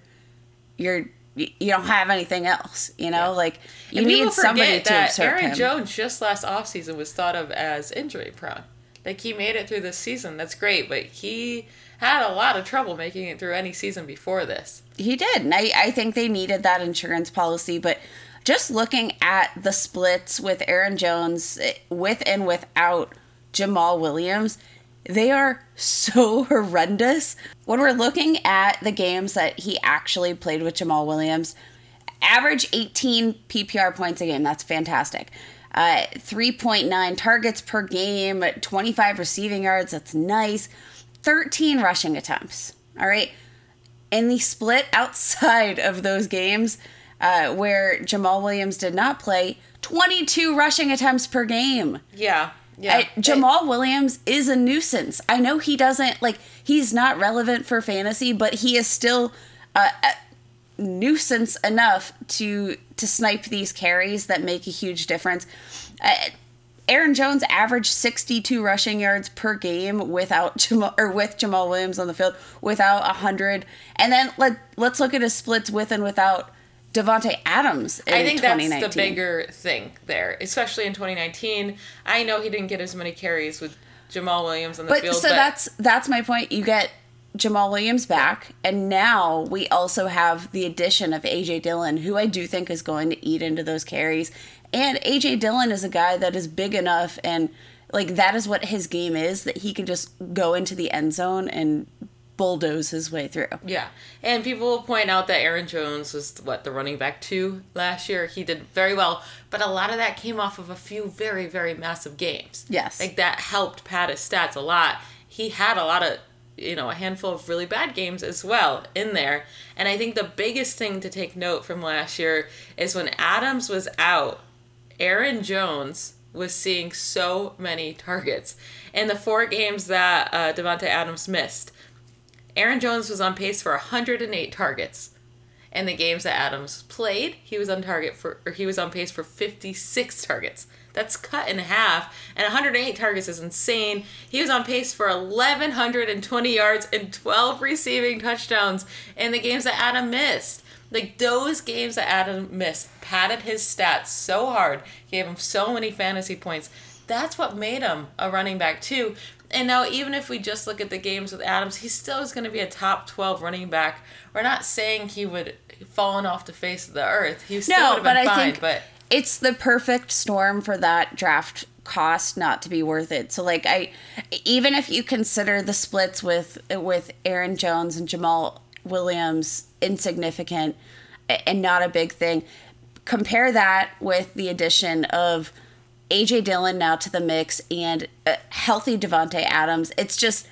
you're you you don't have anything else. You know, like you And need somebody to that absorb Aaron him. Jones just last offseason was thought of as injury prone. Like he made it through this season. That's great, but he had a lot of trouble making it through any season before this. He did. And I, I think they needed that insurance policy. But just looking at the splits with Aaron Jones, eh, with and without Jamaal Williams, they are so horrendous. When we're looking at the games that he actually played with Jamaal Williams, average 18 PPR points a game. That's fantastic. Uh, 3.9 targets per game, 25 receiving yards. That's nice. 13 rushing attempts. All right. In the split outside of those games uh, where Jamaal Williams did not play, 22 rushing attempts per game. Yeah. Yeah. I- Jamaal Williams is a nuisance. I know he doesn't like he's not relevant for fantasy, but he is still a, a nuisance enough to to snipe these carries that make a huge difference. Uh, Aaron Jones averaged 62 rushing yards per game without Jamaal or with Jamaal Williams on the field without 100. And then let let's look at his splits with and without Davante Adams in I think that's the bigger thing there, especially in 2019. I know he didn't get as many carries with Jamaal Williams on the but field, so but that's that's my point. You get Jamaal Williams back, and now we also have the addition of AJ Dillon, who I do think is going to eat into those carries. And AJ Dillon is a guy that is big enough, and like that is what his game is that he can just go into the end zone and bulldoze his way through. Yeah, and people will point out that Aaron Jones was what the running back two last year. He did very well, but a lot of that came off of a few very very massive games. Yes. like that helped pad his stats a lot. He had a lot of you know a handful of really bad games as well in there, and I think the biggest thing to take note from last year is when Adams was out, Aaron Jones was seeing so many targets. In the four games that uh, Davante Adams missed, Aaron Jones was on pace for 108 targets. In the games that Adams played, he was on target for or he was on pace for 56 targets. That's cut in half, and 108 targets is insane. He was on pace for 1120 yards and 12 receiving touchdowns in the games that Adam missed. Like those games that Adam missed padded his stats so hard, gave him so many fantasy points. That's what made him a running back too. And now even if we just look at the games with Adams, he still is going to be a top 12 running back. We're not saying he would fallen off the face of the earth. He still No, would have but been I think but it's the perfect storm for that draft cost not to be worth it. So like I even if you consider the splits with with Aaron Jones and Jamaal Williams insignificant and not a big thing, compare that with the addition of AJ Dillon now to the mix and a healthy Davante Adams. It's just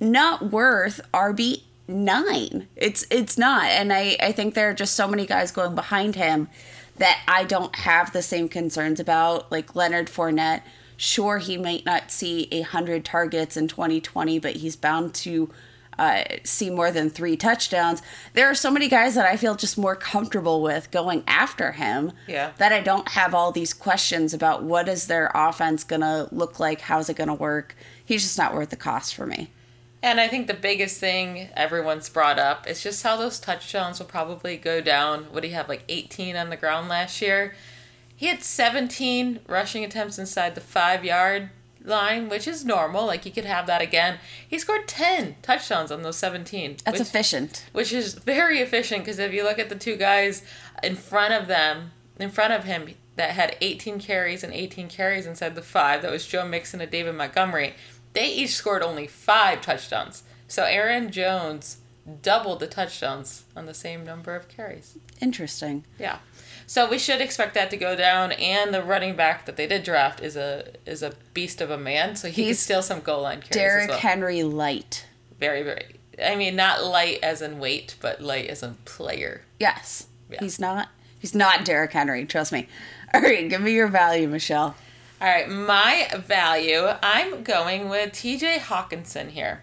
not worth RB nine. It's it's not, and I I think there are just so many guys going behind him that I don't have the same concerns about, like Leonard Fournette, Sure, he might not see a hundred targets in 2020, but he's bound to uh, see more than three touchdowns. There are so many guys that I feel just more comfortable with going after him. Yeah. That I don't have all these questions about what is their offense gonna look like, how's it gonna work. He's just not worth the cost for me. And I think the biggest thing everyone's brought up is just how those touchdowns will probably go down. What do you have, like 18 on the ground last year? He had 17 rushing attempts inside the five yard line, which is normal. Like you could have that again. He scored 10 touchdowns on those 17. That's which, efficient. Which is very efficient because if you look at the two guys in front of them, in front of him, that had 18 carries and 18 carries inside the five, that was Joe Mixon and David Montgomery they each scored only five touchdowns. So Aaron Jones doubled the touchdowns on the same number of carries. Interesting. Yeah. So we should expect that to go down and the running back that they did draft is a is a beast of a man, so he can He's steal some goal line carries Derrick well. Henry light. very very I mean not light as in weight, but light as in player. Yes. Yeah. He's not he's not Derrick Henry, trust me. All right, give me your value, Michelle. All right, my value, I'm going with TJ Hockenson here.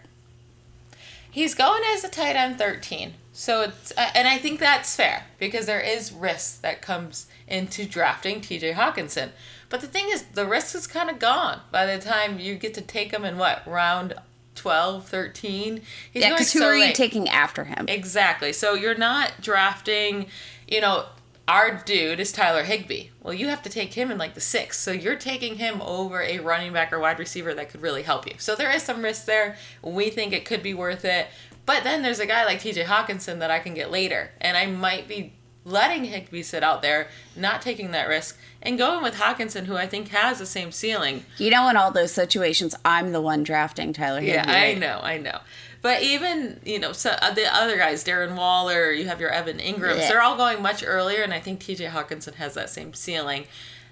He's going as a tight end 13. So it's uh, and I think that's fair because there is risk that comes into drafting TJ Hockenson. But the thing is the risk is kind of gone by the time you get to take him in what, round 12, 13? He's Yeah, because who so are you late. taking after him? Exactly. So you're not drafting, you know, our dude is Tyler Higbee. Well, you have to take him in like the sixth. So you're taking him over a running back or wide receiver that could really help you. So there is some risk there. We think it could be worth it. But then there's a guy like TJ Hockenson that I can get later. And I might be letting Higbee sit out there, not taking that risk, and going with Hockenson, who I think has the same ceiling. You know, in all those situations, I'm the one drafting Tyler Higbee. Yeah, I know, I know. But even you know, so uh, the other guys, Darren Waller, you have your Evan Engrams, Yeah. they're all going much earlier, and I think T.J. Hockenson has that same ceiling.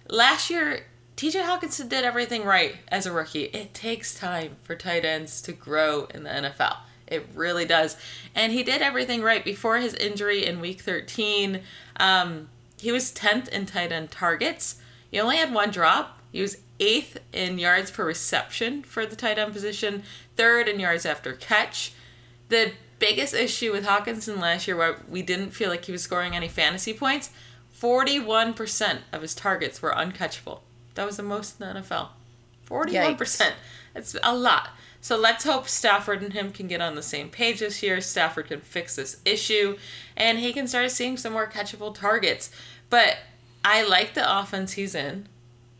Last year, T.J. Hockenson did everything right as a rookie. It takes time for tight ends to grow in the NFL. It really does, and he did everything right before his injury in Week 13. Um, he was 10th in tight end targets. He only had one drop. He was eighth in yards per reception for the tight end position, third in yards after catch. The biggest issue with Hockenson last year, where we didn't feel like he was scoring any fantasy points, 41% of his targets were uncatchable. That was the most in the NFL. 41%. That's a lot. So let's hope Stafford and him can get on the same page this year. Stafford can fix this issue and he can start seeing some more catchable targets. But I like the offense he's in.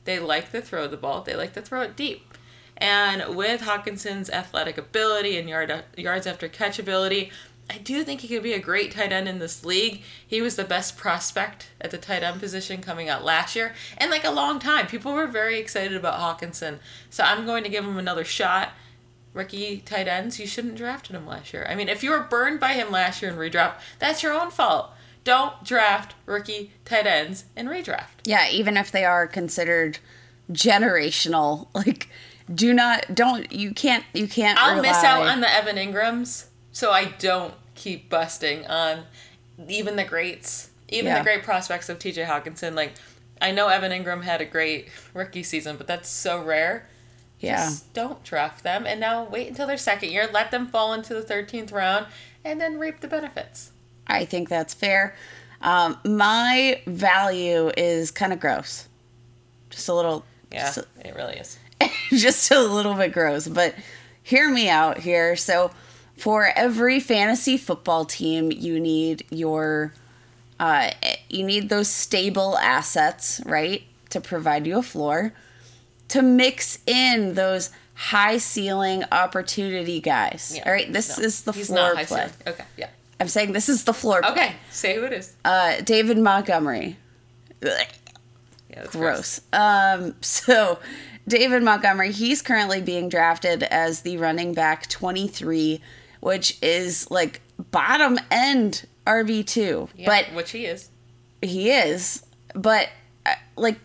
They like to throw the ball, they like to throw it deep. And with Hockenson's athletic ability and yard, yards after catch ability, I do think he could be a great tight end in this league. He was the best prospect at the tight end position coming out last year, and like a long time. People were very excited about Hockenson, so I'm going to give him another shot. Rookie tight ends, you shouldn't drafted him last year. I mean, if you were burned by him last year in redraft, that's your own fault. Don't draft rookie tight ends in redraft. Yeah, even if they are considered generational, like do not don't you can't you can't I'll miss out on the Evan Engrams, so I don't keep busting on even the greats, even Yeah. the great prospects of TJ Hockenson. Like, I know Evan Engram had a great rookie season, but that's so rare. Yeah. Just don't draft them and now wait until their second year, let them fall into the 13th round, and then reap the benefits. I think that's fair. Um, my value is kind of gross. Just a little Yeah, it really is. just a little bit gross, but hear me out here. So, for every fantasy football team, you need your uh, you need those stable assets, right, to provide you a floor, to mix in those high ceiling opportunity guys. Yeah. All right, this No, is the he's floor not high play. ceiling. Okay, yeah. I'm saying this is the floor play. Okay, say who it is. Uh, David Montgomery. Yeah, that's gross. Um, so David Montgomery, he's currently being drafted as the running back 23, which is like bottom end RB2. Yeah, but which he is. he is, but uh, like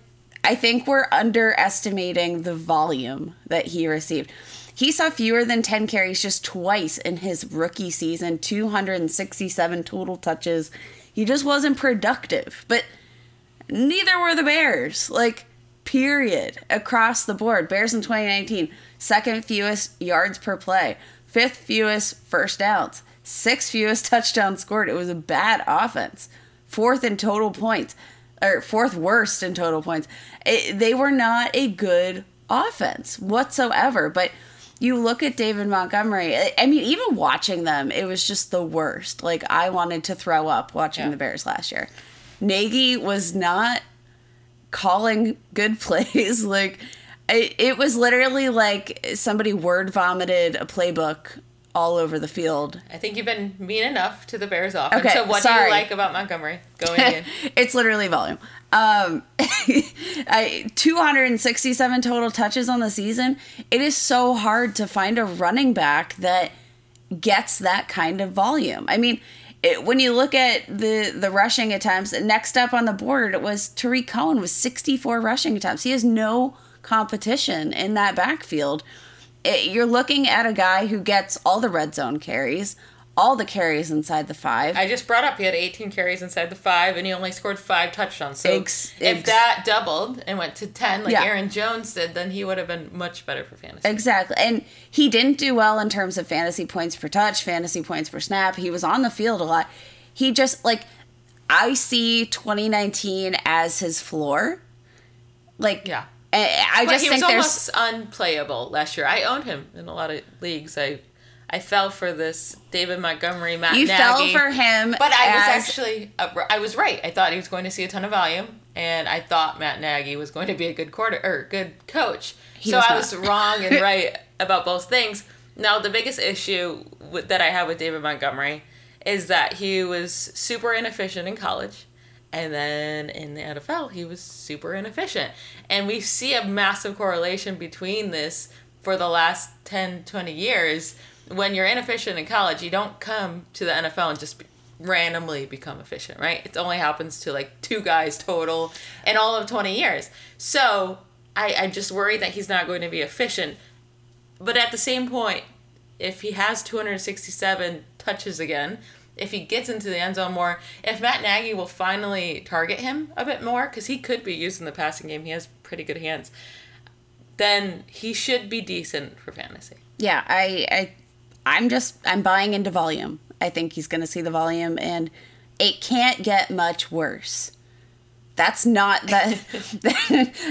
I think we're underestimating the volume that he received. He saw fewer than 10 carries just twice in his rookie season, 267 total touches. He just wasn't productive. But neither were the Bears. Like period, across the board. Bears in 2019, second fewest yards per play, fifth fewest first downs, sixth fewest touchdowns scored. It was a bad offense. Fourth in total points, or fourth worst in total points. It, they were not a good offense whatsoever. But you look at David Montgomery, I mean, even watching them, it was just the worst. Like, I wanted to throw up watching Yeah. the Bears last year. Nagy was not calling good plays. Like, it, it was literally like somebody word vomited a playbook all over the field. I think you've been mean enough to the Bears offense. Okay, so what do you like about Montgomery going in? it's literally volume. Um, I, 267 total touches on the season. It is so hard to find a running back that gets that kind of volume. I mean, it, when you look at the the rushing attempts, next up on the board was Tarik Cohen with 64 rushing attempts. He has no competition in that backfield. It, you're looking at a guy who gets all the red zone carries, all the carries inside the five. I just brought up he had 18 carries inside the five, and he only scored five touchdowns. So Ex- if that doubled and went to 10, like Yeah. Aaron Jones did, then he would have been much better for fantasy. Exactly. And he didn't do well in terms of fantasy points per touch, fantasy points per snap. He was on the field a lot. He just, like, I see 2019 as his floor. Like, Yeah. I, But just he was think there's. almost unplayable last year. I owned him in a lot of leagues. I I fell for this David Montgomery, Matt You fell Nagy. for him. But I was actually, uh, I was right. I thought he was going to see a ton of volume, and I thought Matt Nagy was going to be a good quarter or good coach. He so was I was wrong and right about both things. Now the biggest issue with, that I have with David Montgomery is that he was super inefficient in college. And then in the NFL, he was super inefficient. And we see a massive correlation between this for the last 10, 20 years. When you're inefficient in college, you don't come to the NFL and just be- randomly become efficient, right? It only happens to like two guys total in all of 20 years. So I, I'm just worried that he's not going to be efficient. But at the same point, if he has 267 touches again, if he gets into the end zone more, if Matt Nagy will finally target him a bit more, because he could be used in the passing game, he has pretty good hands, then he should be decent for fantasy. Yeah, I, I, I'm just, I'm buying into volume. I think he's going to see the volume, and it can't get much worse. That's not that.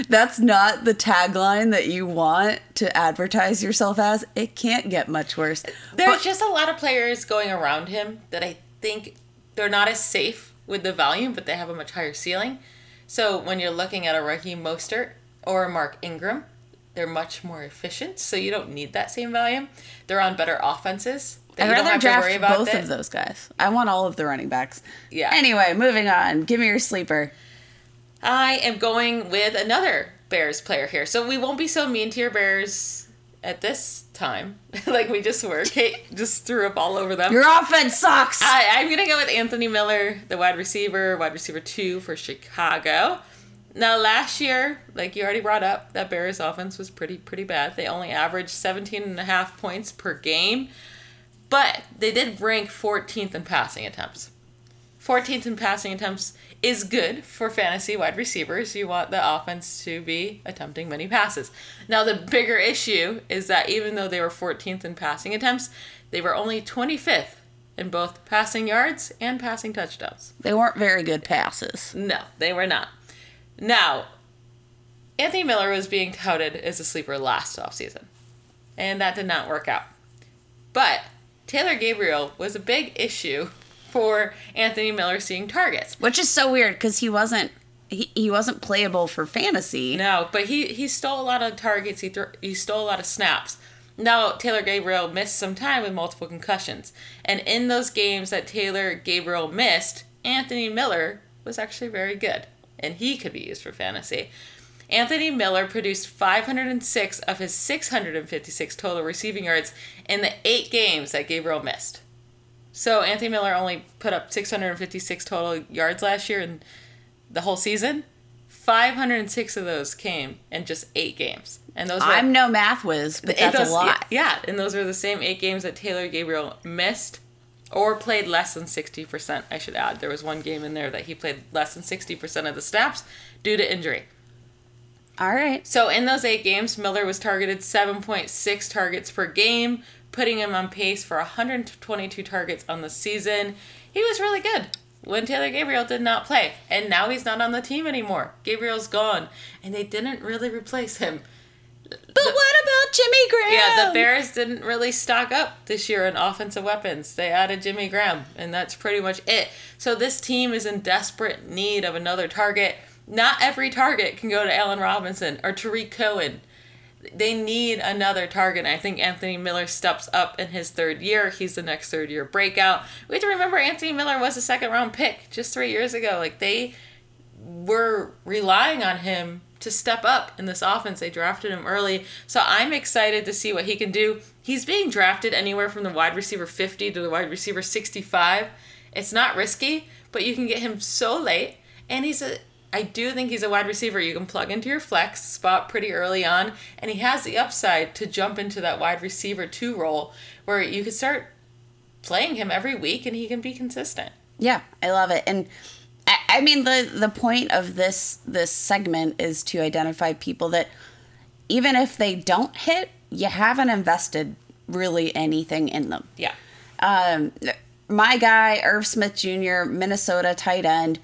that's not the tagline that you want to advertise yourself as. It can't get much worse. There's just a lot of players going around him that I think they're not as safe with the volume, but they have a much higher ceiling. So when you're looking at a Raheem Mostert or a Mark Ingram, they're much more efficient. So you don't need that same volume. They're on better offenses. I'd rather have to draft worry about both that. of those guys. I want all of the running backs. Yeah. Anyway, moving on. Give me your sleeper. I am going with another Bears player here. So we won't be so mean to your Bears at this time, like we just were. Kate just threw up all over them. Your offense sucks. I, I'm gonna go with Anthony Miller, the wide receiver, wide receiver two for Chicago. Now last year, like you already brought up, that Bears offense was pretty pretty bad. They only averaged 17 and a half points per game, but they did rank 14th in passing attempts. 14th in passing attempts is good for fantasy wide receivers. You want the offense to be attempting many passes. Now, the bigger issue is that even though they were 14th in passing attempts, they were only 25th in both passing yards and passing touchdowns. they weren't very good passes. No, they were not. Now, Anthony Miller was being touted as a sleeper last offseason, and that did not work out. But Taylor Gabriel was a big issue for Anthony Miller seeing targets. Which is so weird because he wasn't he, he wasn't playable for fantasy. No, but he he stole a lot of targets. He threw, he stole a lot of snaps. Now Taylor Gabriel missed some time with multiple concussions, and in those games that Taylor Gabriel missed, Anthony Miller was actually very good, and he could be used for fantasy. Anthony Miller produced 506 of his 656 total receiving yards in the eight games that Gabriel missed. So Anthony Miller only put up 656 total yards last year in the whole season. 506 of those came in just eight games. And those were I'm no math whiz, but and that's those- a lot. Yeah, and those were the same eight games that Taylor Gabriel missed or played less than 60%. I should add, there was one game in there that he played less than 60% of the snaps due to injury. All right. So in those eight games, Miller was targeted 7.6 targets per game, putting him on pace for 122 targets on the season. He was really good when Taylor Gabriel did not play, and now he's not on the team anymore. Gabriel's gone, and they didn't really replace him. But what about Jimmy Graham? Yeah, the Bears didn't really stock up this year in offensive weapons. They added Jimmy Graham, and that's pretty much it. So this team is in desperate need of another target. Not every target can go to Allen Robinson or Tarik Cohen. They need another target. And I think Anthony Miller steps up in his third year. He's the next third year breakout. We have to remember Anthony Miller was a second round pick just three years ago. Like they were relying on him to step up in this offense. They drafted him early. So I'm excited to see what he can do. He's being drafted anywhere from the wide receiver 50 to the wide receiver 65. It's not risky, but you can get him so late. And he's a I do think he's a wide receiver you can plug into your flex spot pretty early on, and he has the upside to jump into that wide receiver two role where you could start playing him every week and he can be consistent. Yeah, I love it. And I, I mean the the point of this this segment is to identify people that even if they don't hit, you haven't invested really anything in them. Yeah. Um, my guy, Irv Smith Jr., Minnesota tight end.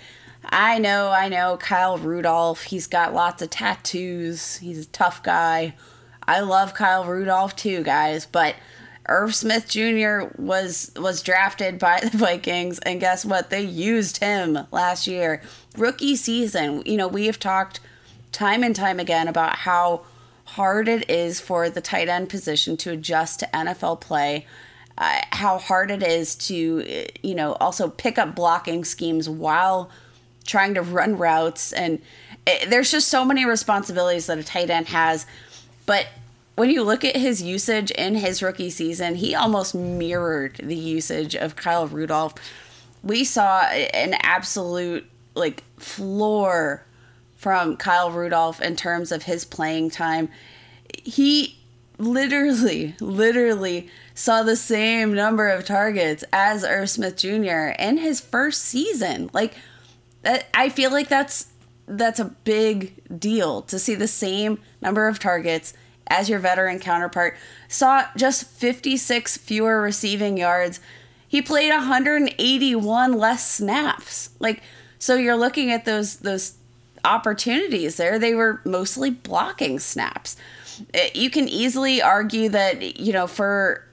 I know, I know, Kyle Rudolph. He's got lots of tattoos. He's a tough guy. I love Kyle Rudolph too, guys. But Irv Smith Jr. was was drafted by the Vikings, and guess what? They used him last year, rookie season. You know, we have talked time and time again about how hard it is for the tight end position to adjust to NFL play. Uh, how hard it is to, you know, also pick up blocking schemes while trying to run routes and it, there's just so many responsibilities that a tight end has. But when you look at his usage in his rookie season he almost mirrored the usage of Kyle Rudolph. We saw an absolute like floor from Kyle Rudolph in terms of his playing time. He literally literally saw the same number of targets as Irv Smith Jr. in his first season. Like I feel like that's that's a big deal to see the same number of targets as your veteran counterpart. Saw just 56 fewer receiving yards. He played 181 less snaps. Like so you're looking at those those opportunities there. They were mostly blocking snaps. Eh, you can easily argue that, you know, for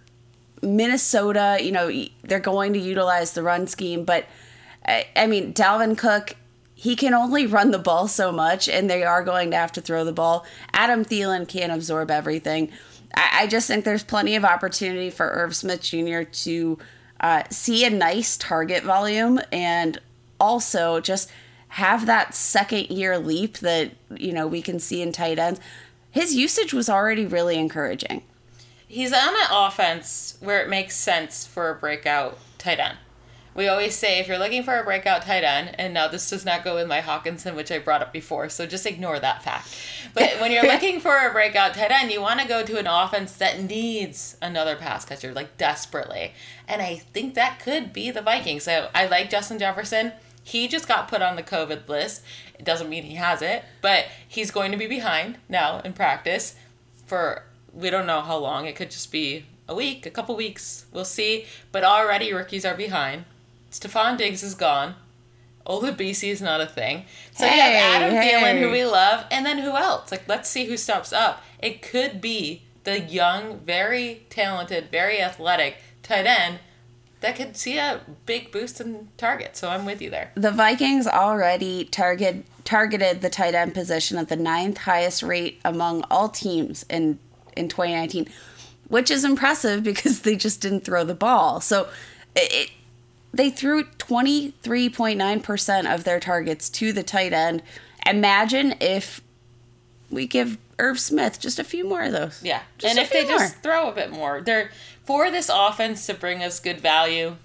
Minnesota, you know, they're going to utilize the run scheme, but I, I mean, Dalvin Cook, he can only run the ball so much, and they are going to have to throw the ball. Adam Thielen can't absorb everything. I, I just think there's plenty of opportunity for Irv Smith Jr. to uh, see a nice target volume and also just have that second year leap that you know we can see in tight ends. His usage was already really encouraging. He's on an offense where it makes sense for a breakout tight end. We always say if you're looking for a breakout tight end, and now this does not go with my Hockenson, which I brought up before, so just ignore that fact. But when you're looking for a breakout tight end, you want to go to an offense that needs another pass catcher, like desperately. And I think that could be the Vikings. So I like Justin Jefferson. He just got put on the COVID list. It doesn't mean he has it, but he's going to be behind now in practice for we don't know how long. It could just be a week, a couple weeks. We'll see. But already rookies are behind. Stefon Diggs is gone. Olabisi is not a thing. So you have Adam hey. Thielen, who we love, and then who else? Like, let's see who steps up. It could be the young, very talented, very athletic tight end that could see a big boost in targets. So I'm with you there. The Vikings already target targeted the tight end position at the ninth highest rate among all teams in in 2019, which is impressive because they just didn't throw the ball. So it they threw 23.9% of their targets to the tight end. Imagine if we give Irv Smith just a few more of those. Yeah. Just and if they few just throw a bit more, they're for this offense to bring us good value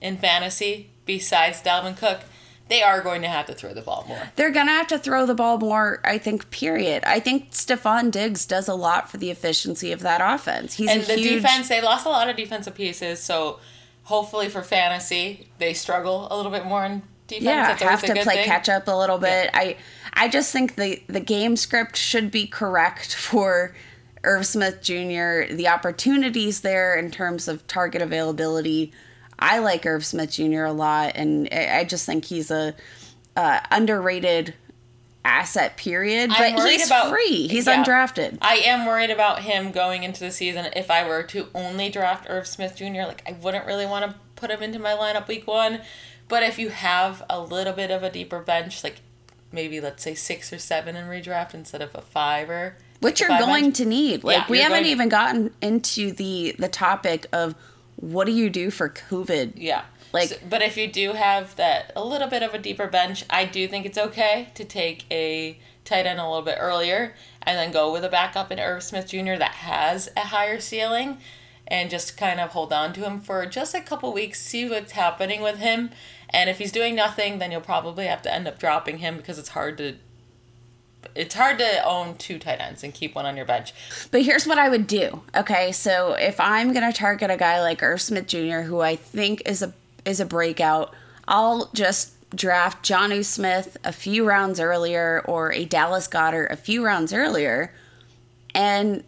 in fantasy, besides Dalvin Cook, they are going to have to throw the ball more. They're going to have to throw the ball more, I think, period. I think Stefon Diggs does a lot for the efficiency of that offense. He's and the huge, defense, they lost a lot of defensive pieces, so hopefully for fantasy, they struggle a little bit more in defense. yeah, have to play thing. catch up a little bit. I I just think the the game script should be correct for Irv Smith Jr. The opportunities there in terms of target availability. I like Irv Smith Jr. a lot, and I I just think he's a uh, underrated asset. Period. But he's about- free. He's yeah. undrafted. I am worried about him going into the season. If I were to only draft Irv Smith Jr., like I wouldn't really want to put him into my lineup week one. But if you have a little bit of a deeper bench, like maybe let's say six or seven in redraft instead of a five or which you're going bench. to need. Like Yeah, we haven't even gotten into the the topic of what do you do for COVID? Yeah. Like- So- but if you do have that a little bit of a deeper bench, I do think it's okay to take a tight end a little bit earlier and then go with a backup in Irv Smith Jr. that has a higher ceiling and just kind of hold on to him for just a couple weeks, see what's happening with him. And if he's doing nothing, then you'll probably have to end up dropping him because it's hard to it's hard to own two tight ends and keep one on your bench. But here's what I would do. Okay, so if I'm gonna target a guy like Irv Smith Jr., who I think is a is a breakout, I'll just draft Jonnu Smith a few rounds earlier or a Dallas Goedert a few rounds earlier, and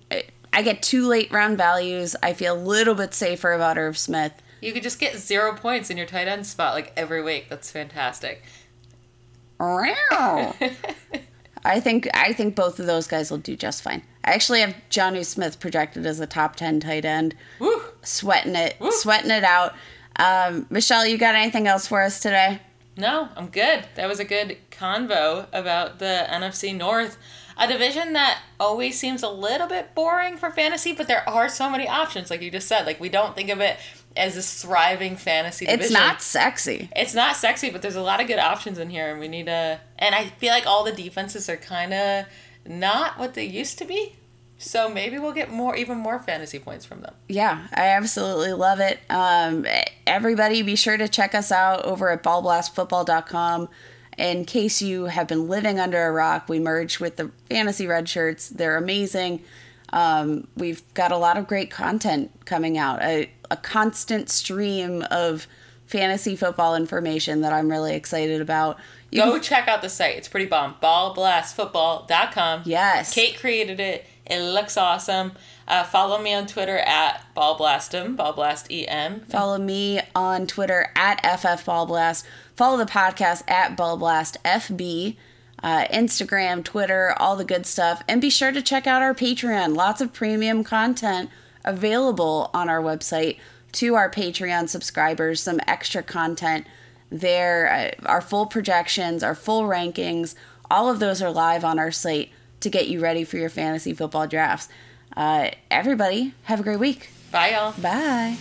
I get two late round values. I feel a little bit safer about Irv Smith. You could just get zero points in your tight end spot like every week. That's fantastic. Wow. I think I think both of those guys will do just fine. I actually have Jonnu Smith projected as a top ten tight end. Woo! Sweating it, sweating it out. Um, Michelle, you got anything else for us today? No, I'm good. That was a good convo about the NFC North, a division that always seems a little bit boring for fantasy, but there are so many options, like you just said. Like we don't think of it as this thriving fantasy division. It's not sexy. It's not sexy, but there's a lot of good options in here, and we need to. And I feel like all the defenses are kind of not what they used to be. So maybe we'll get more, even more fantasy points from them. Yeah, I absolutely love it. Um, everybody, be sure to check us out over at ballblastfootball.com. In case you have been living under a rock, we merged with the Fantasy Red Shirts. They're amazing. Um, we've got a lot of great content coming out, a, a constant stream of fantasy football information that I'm really excited about. You Go check out the site. It's pretty bomb. Ballblastfootball.com. Yes. Kate created it. It looks awesome. Uh, follow me on Twitter at ballblastem, ballblastem. Follow me on Twitter at FFBallblast. Follow the podcast at BallblastFB. Uh, Instagram, Twitter, all the good stuff. And be sure to check out our Patreon. Lots of premium content available on our website to our Patreon subscribers. Some extra content there. Uh, our full projections, our full rankings, all of those are live on our site to get you ready for your fantasy football drafts. Uh, everybody, have a great week. Bye, y'all. Bye.